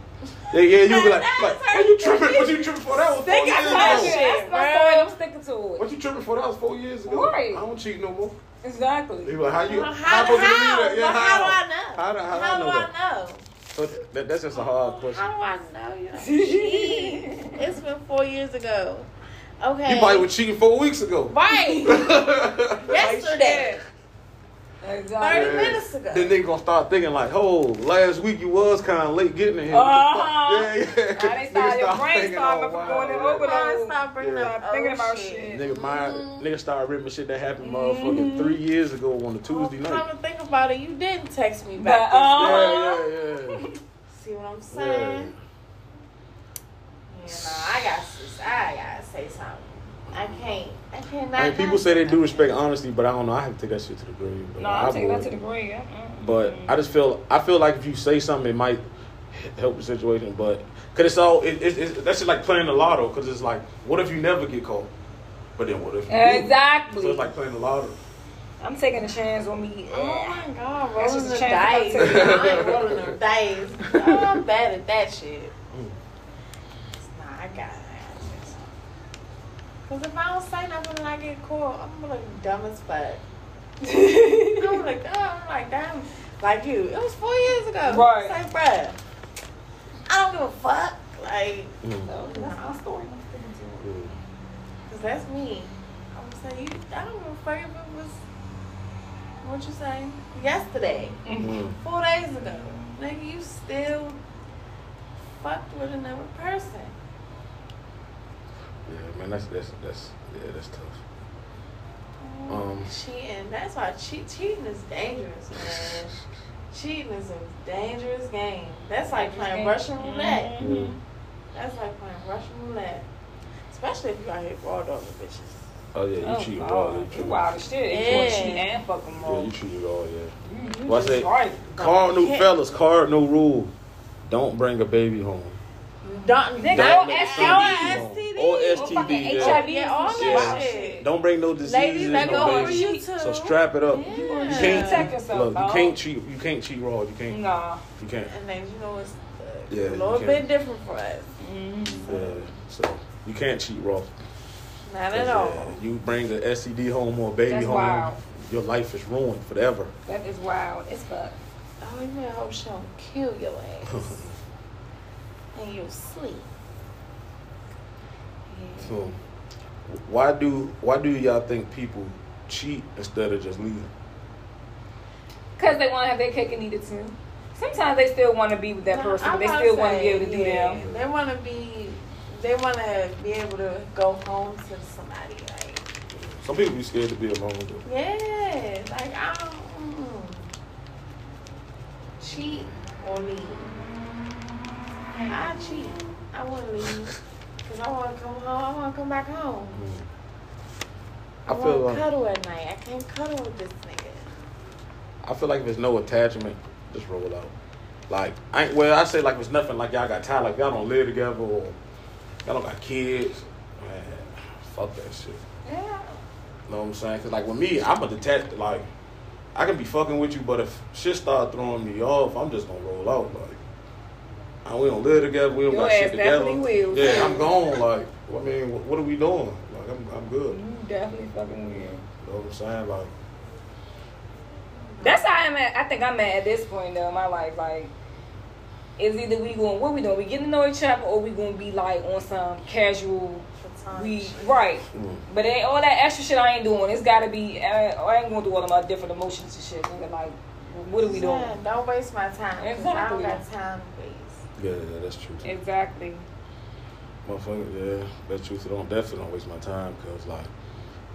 Yeah, yeah. You be like, That's like, what you tripping? What you tripping for? That was four years I That's told ago. you. that's my story. I'm sticking to it. What you tripping for? That was four years ago. Right. I don't cheat no more. Exactly. They be like, how you? Well, how, how, supposed to how, believe? Yeah, But how do I know? How do, how, How do do I know that? I know? So that, that's just a hard question. How do I know? You (laughs) know, it's been four years ago. Okay. You probably were cheating four weeks ago. right (laughs) yesterday, Exactly. thirty minutes ago. Then they gonna start thinking like, oh, last week you was kind of late getting in here. What? Uh-huh. Yeah, yeah. Now they (laughs) Niggas start, your start brain thinking start all going wild, in yeah. overload. Stop bringing Yeah. up Thinking old about shit. shit. Nigga, my nigga started ripping shit that happened motherfucking three years ago on a Tuesday Well, night. Come to think about it, you didn't text me But, back. um, this Yeah, yeah, yeah. (laughs) See what I'm saying? Yeah, know, I got to, I gotta say something. I can't, I can't. I mean, people say they do respect honesty, but I don't know. I have to take that shit to the grave. But No, I I'm taking that to the grave. Mm-mm. But I just feel I feel like if you say something, it might help the situation. But cause it's all it, it, it, that's just like playing the lotto. Cause it's like, what if you never get caught? But then what if you do? Exactly. So it's like playing the lotto. I'm taking a chance on me. Oh my god, That's rolling just the a chance dice. (laughs) I ain't rolling the dice. Oh, I'm bad at that shit. Mm. Nah, I got it. Cause if I don't say nothing and I get caught, I'm gonna look dumb as fuck. (laughs) I'm like, oh, I'm like, damn, like you. It was four years ago. Right. It's like, bruh, I don't give a fuck. Like, Mm. So that's my story. I'm sticking to it. Mm. cause that's me. I'm gonna say you. I don't give a fuck if it was. What you say? Yesterday. Mm. Four days ago. Nigga, you still fucked with another person. Yeah, man, that's that's that's yeah, that's tough. Um, cheating. That's why cheat cheating is dangerous, man. (laughs) cheating is a dangerous game. That's like playing Russian roulette. Mhm. That's like playing Russian roulette. Especially if you out here raw dogging bitches. Oh yeah, you Oh, cheating God. raw. You You cheating. wild as shit. If you want to Yeah. cheat and fuck them Yeah, all. you cheating raw. Yeah. You, you What's just it? right. Cardinal can't- fellas, cardinal rule: don't bring a baby home. Don't, Nigga, don't or STD. STD. Or Or STD. yeah. HIV. Yeah, all that shit. Don't bring no diseases, Ladies, that no go for you too. So strap it up. Yeah. You Protect can't yourself, look. You can't cheat. You can't cheat raw. You can't. Nah. You can't. And then you know it's uh, Yeah, a little can't. bit different for us. Mm-hmm. Yeah. So you can't cheat raw. Not 'Cause, at all. yeah, you bring the STD home or a baby That's home, wild. your life is ruined forever. That is wild as fuck. Oh, you better hope she don't kill your ass. (laughs) and you'll sleep. Yeah. So why do why do y'all think people cheat instead of just leaving? Because they want to have their cake and eat it too. Sometimes they still want to be with that No, person, I'm but they still want to be able to do yeah, them. They want to be, they want to be able to go home to somebody. Like, Some people be scared to be alone. Though. yeah, like I don't mm, cheat or leave. I cheat. I want to leave because I want to come home. I want to come back home. I, I feel like cuddle at night. I can't cuddle with this nigga. I feel like if there's no attachment, just roll out. Like I ain't, well, I say like if it's nothing like y'all got tired, like y'all don't live together or y'all don't got kids. Man, fuck that shit. Yeah. You know what I'm saying? Cause like with me, I'm a detached. Like I can be fucking with you, but if shit start throwing me off, I'm just gonna roll out. Like uh, we don't live together, we don't Your got shit together. definitely will. Yeah, I'm gone. Like I mean, what, what are we doing? Like I'm, I'm good. You definitely fucking weird. You know what I'm saying? Like That's how I'm at. I think I'm at at this point though in my life. Like, is either we going what we doing? We getting to know each other, or we gonna be like on some casual. We shit. right, mm, but ain't all that extra shit I ain't doing. It's gotta be. I, I ain't gonna do all of my different emotions and shit. Nigga, like, what are we doing? Yeah, don't waste my time. 'cause I don't got time to waste. Yeah, yeah, that's true. Too. Exactly. Motherfucker, yeah, that's true. So don't definitely don't waste my time because like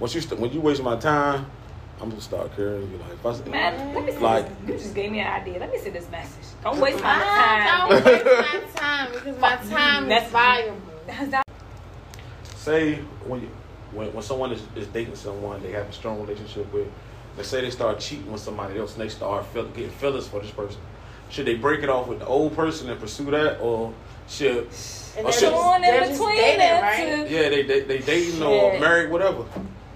once you st- when you waste my time, I'm gonna start caring. You like if I s- Man, let me see. Like- this. You just gave me an idea. Let me see this message. Don't waste my I time. don't waste my time because my time is (laughs) valuable. That- say when you when, when someone is, is dating someone they have a strong relationship with, let's say they start cheating with somebody else and they start feel, getting feelings for this person. Should they break it off with the old person and pursue that, or should And they're shit. just, Going in between dating, them right? two. yeah they they, they dating or Shit. married whatever?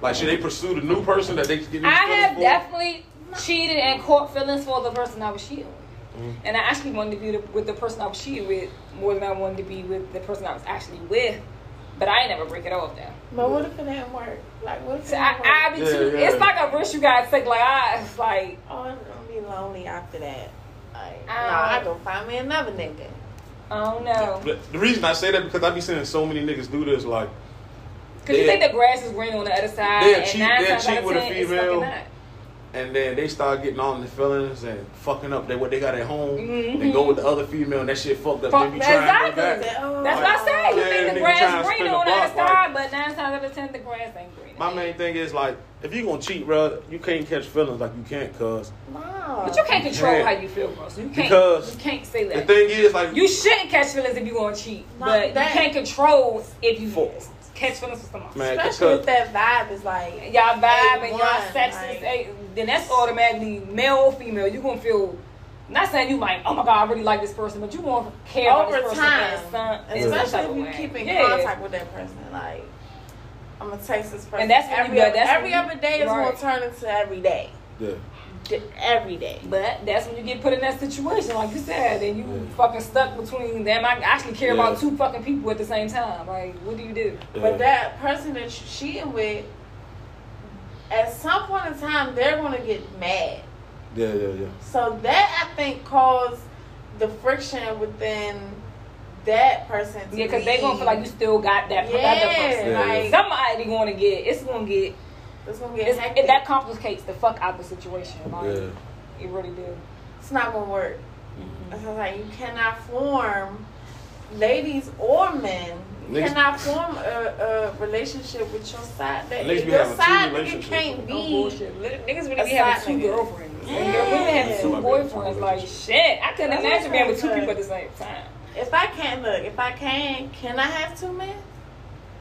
Like should they pursue the new person that they get these I have for? definitely cheated and caught feelings for the person I was cheating with. Mhm. And I actually wanted to be the, with the person I was cheating with more than I wanted to be with the person I was actually with. But I ain't never break it off though. But what if it didn't work? Like, what if it didn't I, work? I be Yeah, too. yeah. It's like a risk you gotta take. Like I, it's like oh, I'm gonna be lonely after that. Like, Oh. nah, I go find me another nigga. I don't. But the reason I say that because I be seeing so many niggas do this. Like Cause you think the grass is green on the other side, They'll and cheat- nine they'll times cheat out of with a ten, it's female. fucking not. And then they start getting on the feelings and fucking up that what they got at home, Mhm. and go with the other female, and that shit fucked up. Fuck- They be trying to go exactly. back. Oh. That's what I say. You Yeah, think the grass to greener on the other block, side, but nine times out of ten, the grass ain't green. My main thing is like, if you gonna cheat, bro, you can't catch feelings like you can't, cause No. But you can't control Yeah. how you feel, bro. So you can't. Because you can't say that. the thing is like, You shouldn't catch feelings if you gonna cheat, but that- you can't control if you For- catch feelings for someone. man, Especially if that vibe is like. Y'all vibe and y'all A1, sex like- is a, then that's automatically male or female. You gonna feel. Not saying you like, oh my god, I really like this person, but you gonna care about over this person time, in some, especially if you way. keep in Yeah. contact with that person, like I'm gonna text this person. And that's every you- other, that's every when you- other day is right. gonna turn into every day, yeah, D- every day. But that's when you get put in that situation, like you said, and you Yeah. fucking stuck between them. I actually care Yeah. about two fucking people at the same time. Like, what do you do? yeah. But that person that you're cheating with, at some point in time, they're gonna get mad. yeah, yeah, yeah. So that I think caused the friction within that person. To Yeah, because they gonna feel like you still got that, Yeah, that other person. Yeah. like Somebody gonna get. It's gonna get. It's gonna get It's, hectic. it, that complicates the fuck out the situation. Like, Yeah. it really do. it's not gonna work. Mm-hmm. That's what I'm saying. You cannot form, ladies or men, you Niggas- cannot form a, a relationship with your side. That Niggas be your two side nigga relationships. can't No be. bullshit. Niggas really a be having two nigga. girlfriends. Yeah. And girl, women have two boyfriends. Like shit, I couldn't That's imagine being with two people at the same time. If I can't look, if I can, can I have two men?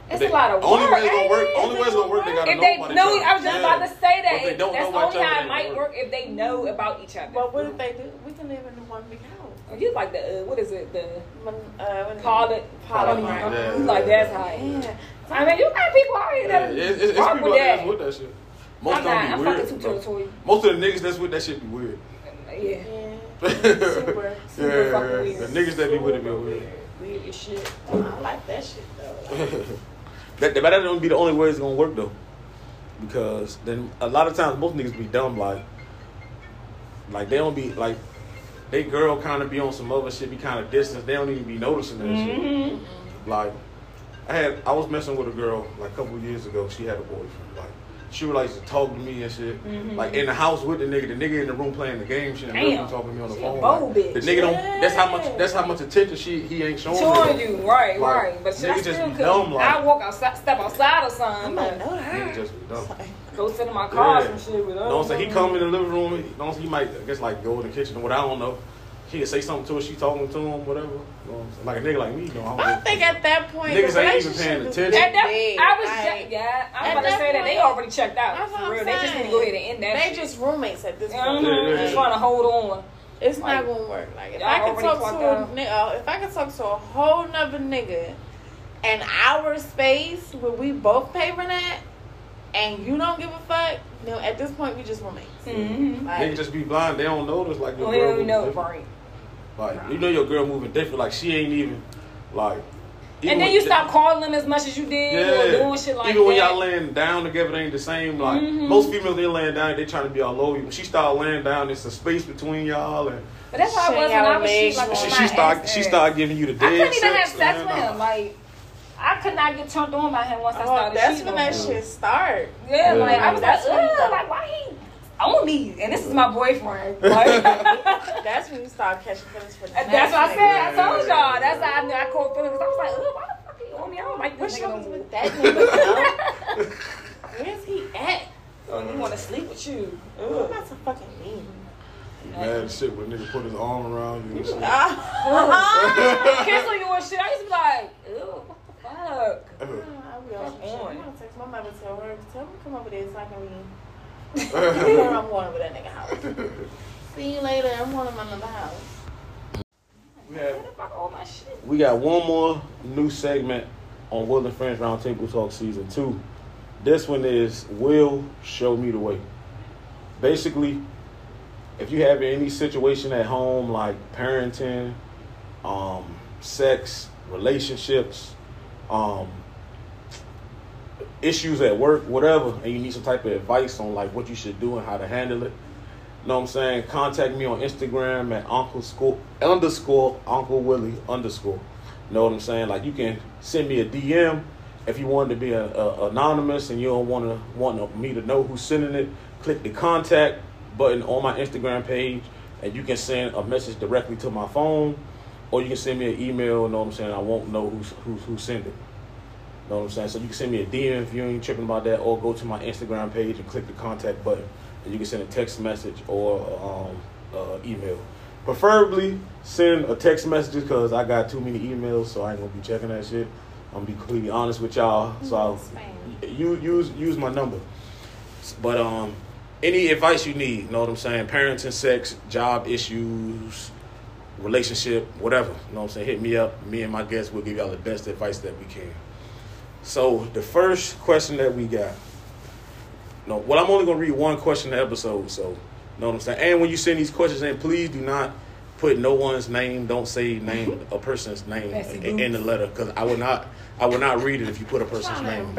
It's They- a lot of Only work. way it's gonna work. Only way it's gonna work. They gotta If know they about know, each I was just other. about to say that. But don't That's know about only each how it it might ain't work if they know about each other. But what if they do? We can live in the one big house. Oh, you like the uh, what is it? The When, uh, when Poly, Poly- poly, Yeah. You like that's how. it is. Yeah. I mean, you got people out here Yeah, that it's, it's, it's people with that. that's with that shit. Most I'm of not. them I'm be fucking weird. too territorial. Most of the niggas that's with that shit be weird. Yeah. Yeah. yeah, (laughs) Super. Super fucking yeah. weird. The niggas that be with it be Super weird. Weird as shit. I like that shit though. (laughs) that, but that don't be the only way it's gonna work though, because then a lot of times most niggas be dumb like, like they don't be like, they girl kind of be on some other shit, be kind of distant. They don't even be noticing that shit. Mm-hmm. Like, I had I was messing with a girl like a couple years ago. She had a boyfriend. Like, she would like to talk to me and shit. Mhm. Like in the house with the nigga, the nigga in the room playing the game. She and Damn. talking to me on the She a phone. bold like, The bitch. nigga don't. That's how much. That's how much attention she he ain't showing. Showing me. you, right, Like, right. But shit, I niggas just still be could. dumb, like- I walk outside, step outside or I something. might but know Nigga her. just be dumb. Go sit in my car Yeah. and shit. With You know what I'm saying? He come in the living room. He, know, he might, I guess, like go in the kitchen or what. I don't know. He can say something to her. She talking to him, whatever. You know what I'm? Like a nigga like me, you know. I, don't I think at that point, Niggas the ain't even paying attention. that At that. I was, Like, ju- yeah, I was about to that say that they already checked out. That's what For I'm real, they just need to go ahead and end that. They shit. just roommates at this point. Mhm. Yeah, yeah, yeah. trying to hold on. It's Like, not gonna work. Like if I can already talk to a nigga, if I can talk to a whole nother nigga, in our space where we both pay rent at, and you don't give a fuck, then at this point we just roommates. Mm-hmm. Like, Niggas just be blind. They don't notice like your We girl don't know, right? Like you know your girl moving different. Like she ain't even like. even And then you stop calling them as much as you did or Yeah. doing shit like Even that. when y'all laying down together, they ain't the same. Like Mhm. most females, they laying down, they trying to be all over you. When she start laying down, it's a space between y'all, and but that's how it was when I was Shake shit, like she, my she start ex she ex. start giving you the I dead couldn't even have sex, sex man. with him. Like I could not get turned on by him once I oh, started that's when on that shit start. Yeah, Yeah. like I was That's like, when you ugh, like why he on me? And this is my boyfriend. (laughs) Like, That's when you start catching feelings for the that's what I next said. I told y'all. That's how I knew I caught feelings. I was like, ugh, why the fuck he on me? I don't like this What's nigga no up with that nigga? (laughs) Where's he at? Oh, you want to sleep with you? Ooh, I'm not so fucking mean. Mad as shit when nigga put his arm around you. And shit. Ah. Cancel you and shit. I used to be like, ew, what the fuck? I'll be on some shit. on. I'm gonna text my mother, tell her, tell me to come over there so I can leave. I'm going over that nigga house. (laughs) See you later. I'm going to my another house. We have Where the fuck all my shit? We got one more new segment on Will and Friends Roundtable Talk Season 2. This one is Will Show Me the Way. Basically, if you have any situation at home like parenting, um, sex, relationships, um, issues at work, whatever, and you need some type of advice on like what you should do and how to handle it, you know what I'm saying? Contact me on Instagram at Uncle School underscore Uncle Willie underscore. You Know what I'm saying? Like you can send me a DM if you want to be a, a- anonymous and you don't want to want me to know who's sending it. click the contact button on my Instagram page, and you can send a message directly to my phone, or you can send me an email. You know what I'm saying? I won't know who's who's who sent it. Know what I'm saying? So you can send me a DM if you ain't tripping about that, or go to my Instagram page and click the contact button, and you can send a text message or um, uh, email. Preferably send a text message because I got too many emails, so I ain't gonna be checking that shit. I'm gonna be completely honest with y'all. So I'll, you use use my number. But um, any advice you need, know what I'm saying? Parenting, sex, job issues, relationship, whatever. You know what I'm saying? Hit me up. Me and my guests will give y'all the best advice that we can. So the first question that we got. No, well, I'm only gonna read one question an episode, so you know what I'm saying. And when you send these questions in, please do not put no one's name. Don't say name a person's name in, in the letter, because I would not. I would not read it if you put a person's name.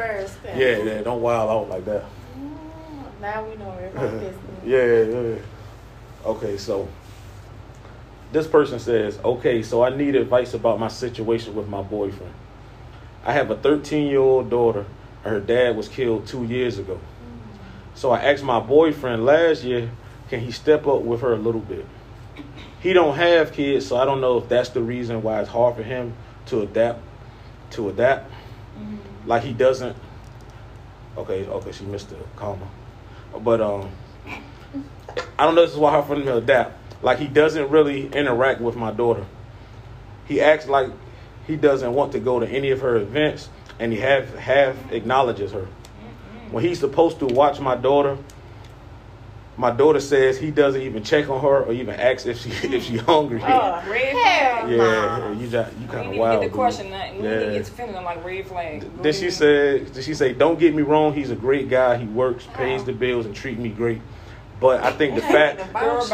Yeah, yeah. Don't wild out like that. Mm, Now we know everybody (laughs) business. Yeah, yeah. Okay, so this person says, okay, so I need advice about my situation with my boyfriend. I have a 13 year old daughter, her dad was killed two years ago. So I asked my boyfriend last year, can he step up with her a little bit? He don't have kids, so I don't know if that's the reason why it's hard for him to adapt. To adapt, like he doesn't. Okay, okay, she missed the comma, but um, I don't know if this is why hard for him to adapt. Like he doesn't really interact with my daughter. He acts like he doesn't want to go to any of her events, and he half half acknowledges her. When he's supposed to watch my daughter, my daughter says he doesn't even check on her or even ask if she if she hungry. Oh, Red hell flag. yeah, no. you just, you We kind need of to wild. get the question. That we need to uh, Yeah. get to feeling them like red flag. Go Then she ahead. said, did she say, don't get me wrong, he's a great guy. He works, pays the bills, and treat me great. But I think the fact, Girl. (laughs)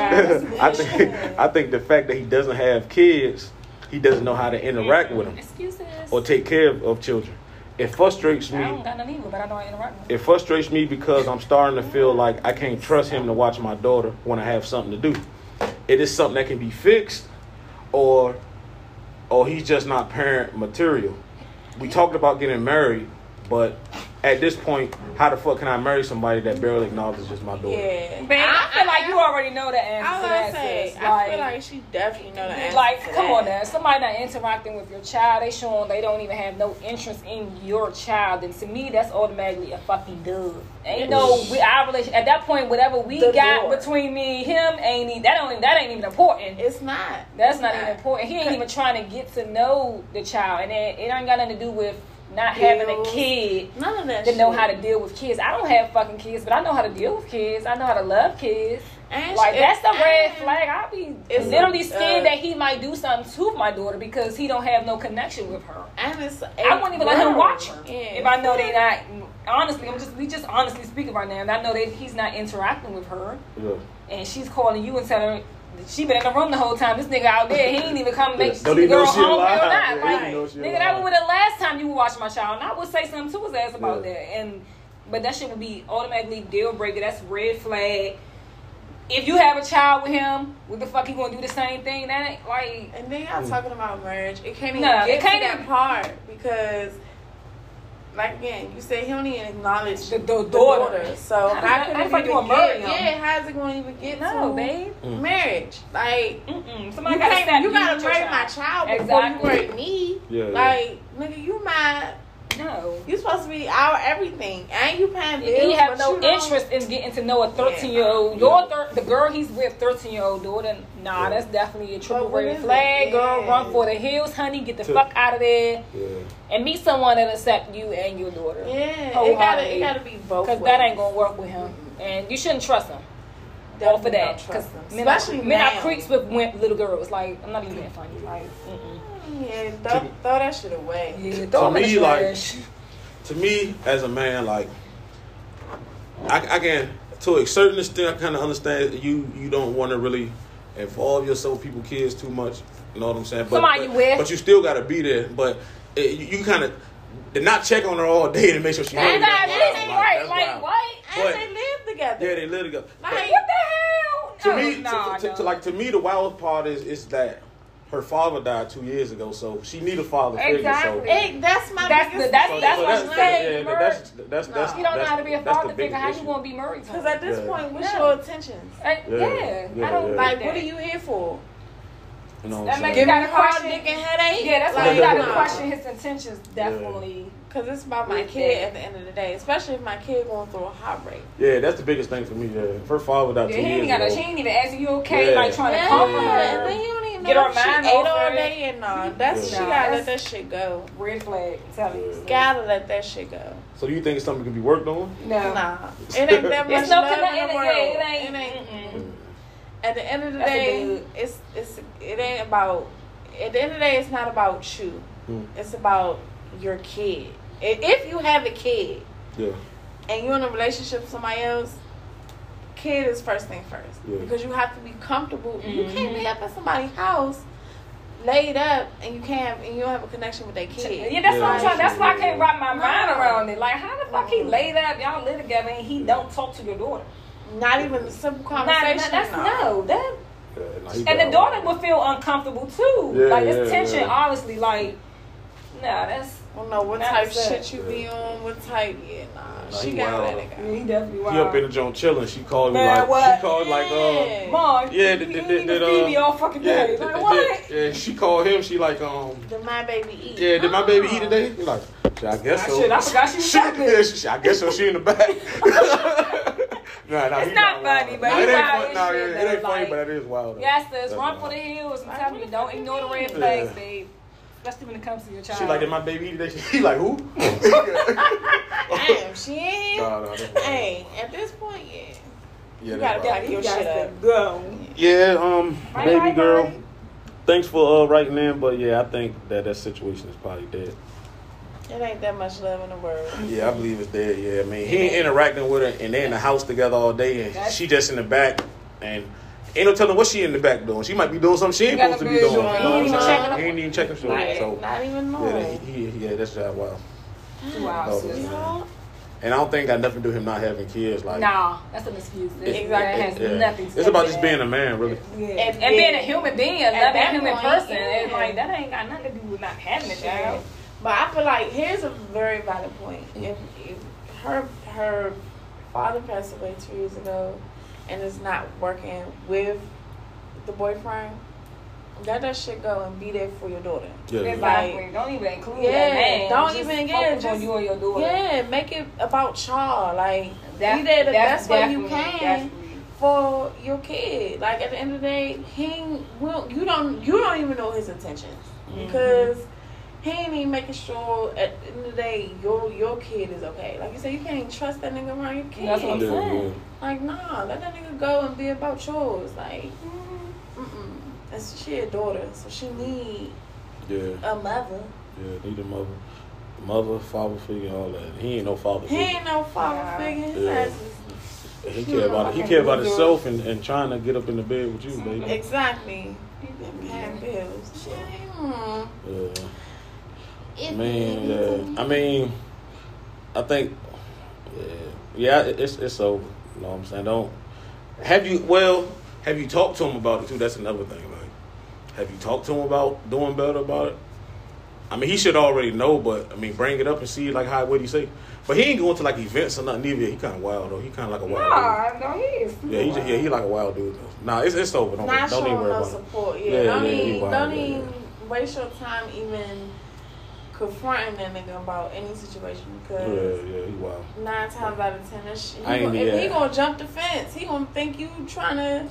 I think, I think the fact that he doesn't have kids, he doesn't know how to interact with them Excuses. or take care of, of children. It frustrates I don't me. either, but I know I interact with. It frustrates me because I'm starting to feel like I can't trust him to watch my daughter when I have something to do. It is something that can be fixed, or, or he's just not parent material. We talked about getting married, but at this point, how the fuck can I marry somebody that barely acknowledges my daughter? Yeah. Babe, I, feel like you already know the answer I was gonna say, sis. I feel like she definitely know the answer. like, to come that. on now. Somebody not interacting with your child, they showing they don't even have no interest in your child. And to me, that's automatically a fucking dub. Ain't no we our relation at that point. Whatever we The got Lord. between me and him ain't e- that don't that ain't even important. It's not. That's It's not even important. He ain't even trying to get to know the child, and it, it ain't got nothing to do with not having a kid None of that. to know how to deal with kids. I don't have fucking kids, but I know how to deal with kids. I know how to love kids. And Like she- that's the red and flag. I'll be It's literally a- scared uh, that he might do something to my daughter because he don't have no connection with her. And it's I wouldn't even let him watch her Yeah. if I know they not. Honestly, I'm just we just honestly speaking right now, and I know that he's not interacting with her, Yeah. and she's calling you and telling her. that She been in the room the whole time. This nigga out there, he ain't even come and make Yeah, see don't the even know girl she hungry or not. Yeah, Like, even know she nigga, alive. that was the last time you watched my child, and I would say something to his ass about Yeah. that. And but that shit would be automatically deal breaker. That's red flag. If you have a child with him, what the fuck he gonna do the same thing? That ain't like And then y'all mm. talking about marriage. It can't even No, get it can't to that even- part because, like again, you say he don't even acknowledge The- the, the daughter. daughter. So How how, does that- could how it even you gonna marry get? Yeah, how's it going to even get no, to babe. Mm. marriage? Like Mm-mm. Somebody you gotta can't, you gotta with your marry my child before Exactly. you marry me. Yeah, yeah. Like nigga, you my No. You're supposed to be our everything, and you paying bills. He have no interest in getting to know a 13 year old. Your thir- the girl he's with, 13 year old daughter. Nah, Yeah. that's definitely a triple But red flag. it? Girl, Yeah. run for the hills, honey. Get the To- fuck out of there Yeah. and meet someone that accept you and your daughter. Yeah, it gotta Wholeheartedly. it gotta be both. Because that ain't gonna work with him, and you shouldn't trust him. All for that, because men, are- especially men now. are creeps with little girls. Like I'm not even being funny. Like, mm-mm. Yeah, throw, throw that shit away. yeah, To throw him me, the like- to me as a man, like I, I can to a certain extent, I kind of understand you you don't want to really involve yourself with people, kids too much. You know what I'm saying? But Somebody but, you with. but you still got to be there. But it, you, you kind of did not check on her all day to make sure she. And hungry, that that's right. That's Like wild. what? And But- they live together. Yeah, they live together. Like, What the hell? to No, me, to- nah, to, no. to, like to me, the wild part is is that her father died two years ago, so she need a father figure. Exactly. So, Hey, that's my That's biggest the- that's- so, that's so what that's, I'm saying, yeah, that's that's that's No. You don't know how to be a father figure. biggest How you issue. gonna be married Because at this Yeah. point, what's Yeah. your intentions? Uh, Yeah, yeah, yeah, I don't yeah. like Like, that. what are you here for? You know what That I'm makes saying? you Give me gotta hard question- dick and headache? Yeah, that's why like, you gotta question his intentions. Definitely. Because it's about my kid at the end of the day, especially if my kid going through a heartbreak. Yeah, that's the biggest thing for me. Yeah, if her father died Yeah, two he years ain't gotta. ago. She ain't even asking you okay, Yeah. like trying to Yeah, comfort and her. then you don't even Get know her if she ate all her. day and nah, that's Yeah. she Nah, gotta that's- let that shit go. Red flag. I'm you. Gotta let that shit go. So do you think it's something can be worked on? No. Nah, (laughs) it ain't that much It's no love in connection. the Yeah, world. it ain't. It ain't. mm-mm. At the end of the That's day, it's it's it ain't about. At the end of the day, it's not about you. Mm. It's about your kid. I- If you have a kid Yeah. and you're in a relationship with somebody else, kid is first thing first Yeah. because you have to be comfortable. You mm-hmm. can't be up at somebody's house laid up and you can't and you don't have a connection with that kid. Yeah, that's what I'm trying. That's why I can't wrap my mind around it. Like, how the fuck he laid up? Y'all live together and he don't talk to your daughter. Not even a simple Nah, nah, conversation. that's no. no. That Yeah, nah, and the daughter would feel uncomfortable too. Yeah, like it's yeah, tension. yeah. Honestly, like, nah, that's I don't know what Not type upset. shit you be on, what type. Yeah, nah. Nah, she gotta wild. let it go. he definitely wild. He up in the joint chilling. She called me Man, like what? she called like uh Yeah. Mom, Yeah, you the- the- ain't the- even the, feed uh, me all fucking yeah, day. the- Like, what? yeah. She called him. She like um Did my baby eat? yeah. Did my baby eat Oh. today? He like I guess Ah, so. shit, I forgot she was She- yeah, she- I guess so. She in the back. (laughs) (laughs) nah, nah, It's he not wild. funny, but nah, he it ain't fun- nah, shit, it, it ain't funny, like- but it is wild. though. Yes, there's That's run for the hills. I'm telling you, don't ignore the red flags, Yeah. babe. Especially when it comes to your child. She like, did my baby eat today? (laughs) He like who? (laughs) Damn, she ain't. Nah, nah, that's wild. Hey, at this point, yeah. Yeah, you gotta wild. pack your shit up. go. Yeah, um, Right, baby right, girl. right. Thanks for uh, writing in, but yeah, I think that that situation is probably dead. It ain't that much love in the world. Yeah, I believe it's dead. Yeah, I mean, he ain't interacting with her, and they in the house together all day, and That's- she just in the back, and ain't no telling what she in the back doing. She might be doing something she ain't supposed to be doing. business You know what He I'm ain't saying? checking He ain't even checking for Like, it. So not even yeah, he, he, yeah, that's just wild. Wow, sis. yeah. Y'all- And I don't think got nothing to do with him not having kids. Like, Nah, that's an excuse. It, It's- that has yeah. nothing to It's about just being a man, really. Yeah. And And, being a human being, at loving human point, person. yeah. It's like that ain't got nothing to do with not having a child. But I feel like here's a very valid point. If, if her her father passed away two years ago, and it's not working with the boyfriend, let that shit go and be there for your daughter. Yeah, yeah. Exactly. don't even include Yeah, that man. don't Just even- yeah, on just- you and your daughter. Yeah, make it about y'all. Like That- be there the best way you can definitely. for your kid. Like at the end of the day, he will you don't you don't even know his intentions Mm-hmm. because he ain't even making sure at the end of the day your your kid is okay. Like you said, you can't even trust that nigga around your kid. That's what I'm Yeah, saying. Like nah, let that nigga go and be about yours. Like, mm-mm. That's she a daughter, so she need yeah, yeah, a mother. yeah. Need a mother, mother, father figure, all that. He ain't no father figure. He figure. ain't no father Yeah. figure. His Yeah. ass is He care about he care about himself and, and trying to get up in the bed with you, baby. Exactly. Them paying bills. Hmm. Yeah. Man, it- yeah. I mean, I think, yeah, yeah. It's it's over. You know what I'm saying? Don't have you. Well, have you talked to him about it too? That's another thing. Like, have you talked to him about doing better about it? I mean, he should already know, but I mean, bring it up and see like how what he say. But he ain't going to like events or nothing either. He kind of wild though. He kind of like a wild Nah, no, he is. Yeah, he just, yeah, he like a wild dude. Though. Nah, it's it's over. Don't, not don't even worry no about it. support. Yeah, Yeah, don't yeah, even don't even waste your time even confronting that nigga about any situation because yeah, he wild. nine times out of ten, that shit, he I gonna, if he gonna jump the fence, he gonna think you trying to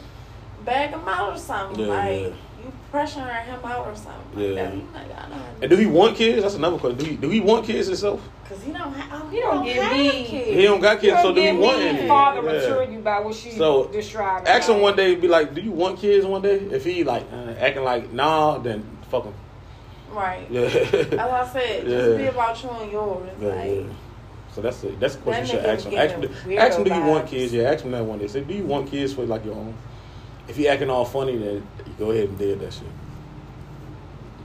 bag him out or something. Yeah, like yeah. you pressuring him out or something. Yeah. Like that. Like, And do he want kids? That's another question. Do he, do he want kids himself? Cause he don't have. Oh, He don't give have me- kids. He don't got kids, so do he Give want me any? Father Yeah. you by what she So, described. Ask him one day, be like, "Do you want kids?" One day, if he like uh, acting like nah, then fuck him. Right. Yeah. As I said. Just Yeah. be about you and yours. Yeah, like, yeah. So that's the that's the question you should ask him. getting Ask him, weirdo ask him, do you want kids? Yeah, ask him that one day. Say, do you want kids for like your own? If he acting all funny, then you go ahead and dead that shit.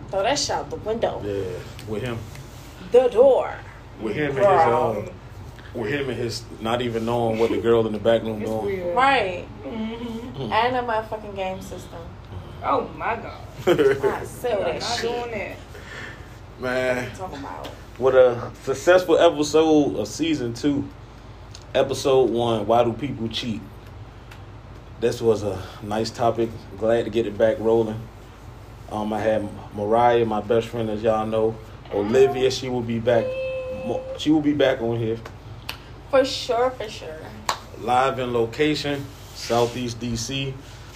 throw that shit out the window. Yeah, with him, The door. with him and his Girl. uh, with him and his not even knowing what the girl in the back room It's doing. weird. Right. Mm-hmm. And a motherfucking game system. Oh my god. I sell I'm that not shit. doing that. Man, Talking about. With a successful episode of season two, episode one, why do people cheat? This was a nice topic. Glad to get it back rolling. Um, I had Mariah, my best friend, as y'all know. Olivia, she will be back. She will be back on here, For sure, for sure. live in location, Southeast DC,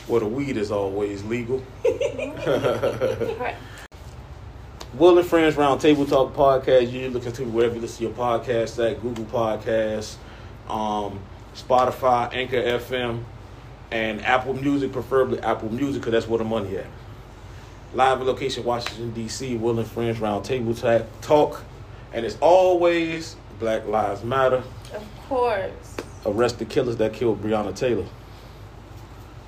where the weed is always legal. (laughs) Will and Friends Round Table Talk podcast. You looking to wherever you listen to your podcast at Google Podcasts, um, Spotify, Anchor FM, and Apple Music, preferably Apple Music, because that's where the money at. Live location, Washington D.C. Will and Friends Round Table Ta- Talk, and it's always Black Lives Matter. Of course. Arrest the killers that killed Breonna Taylor.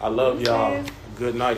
I love y'all. Good night.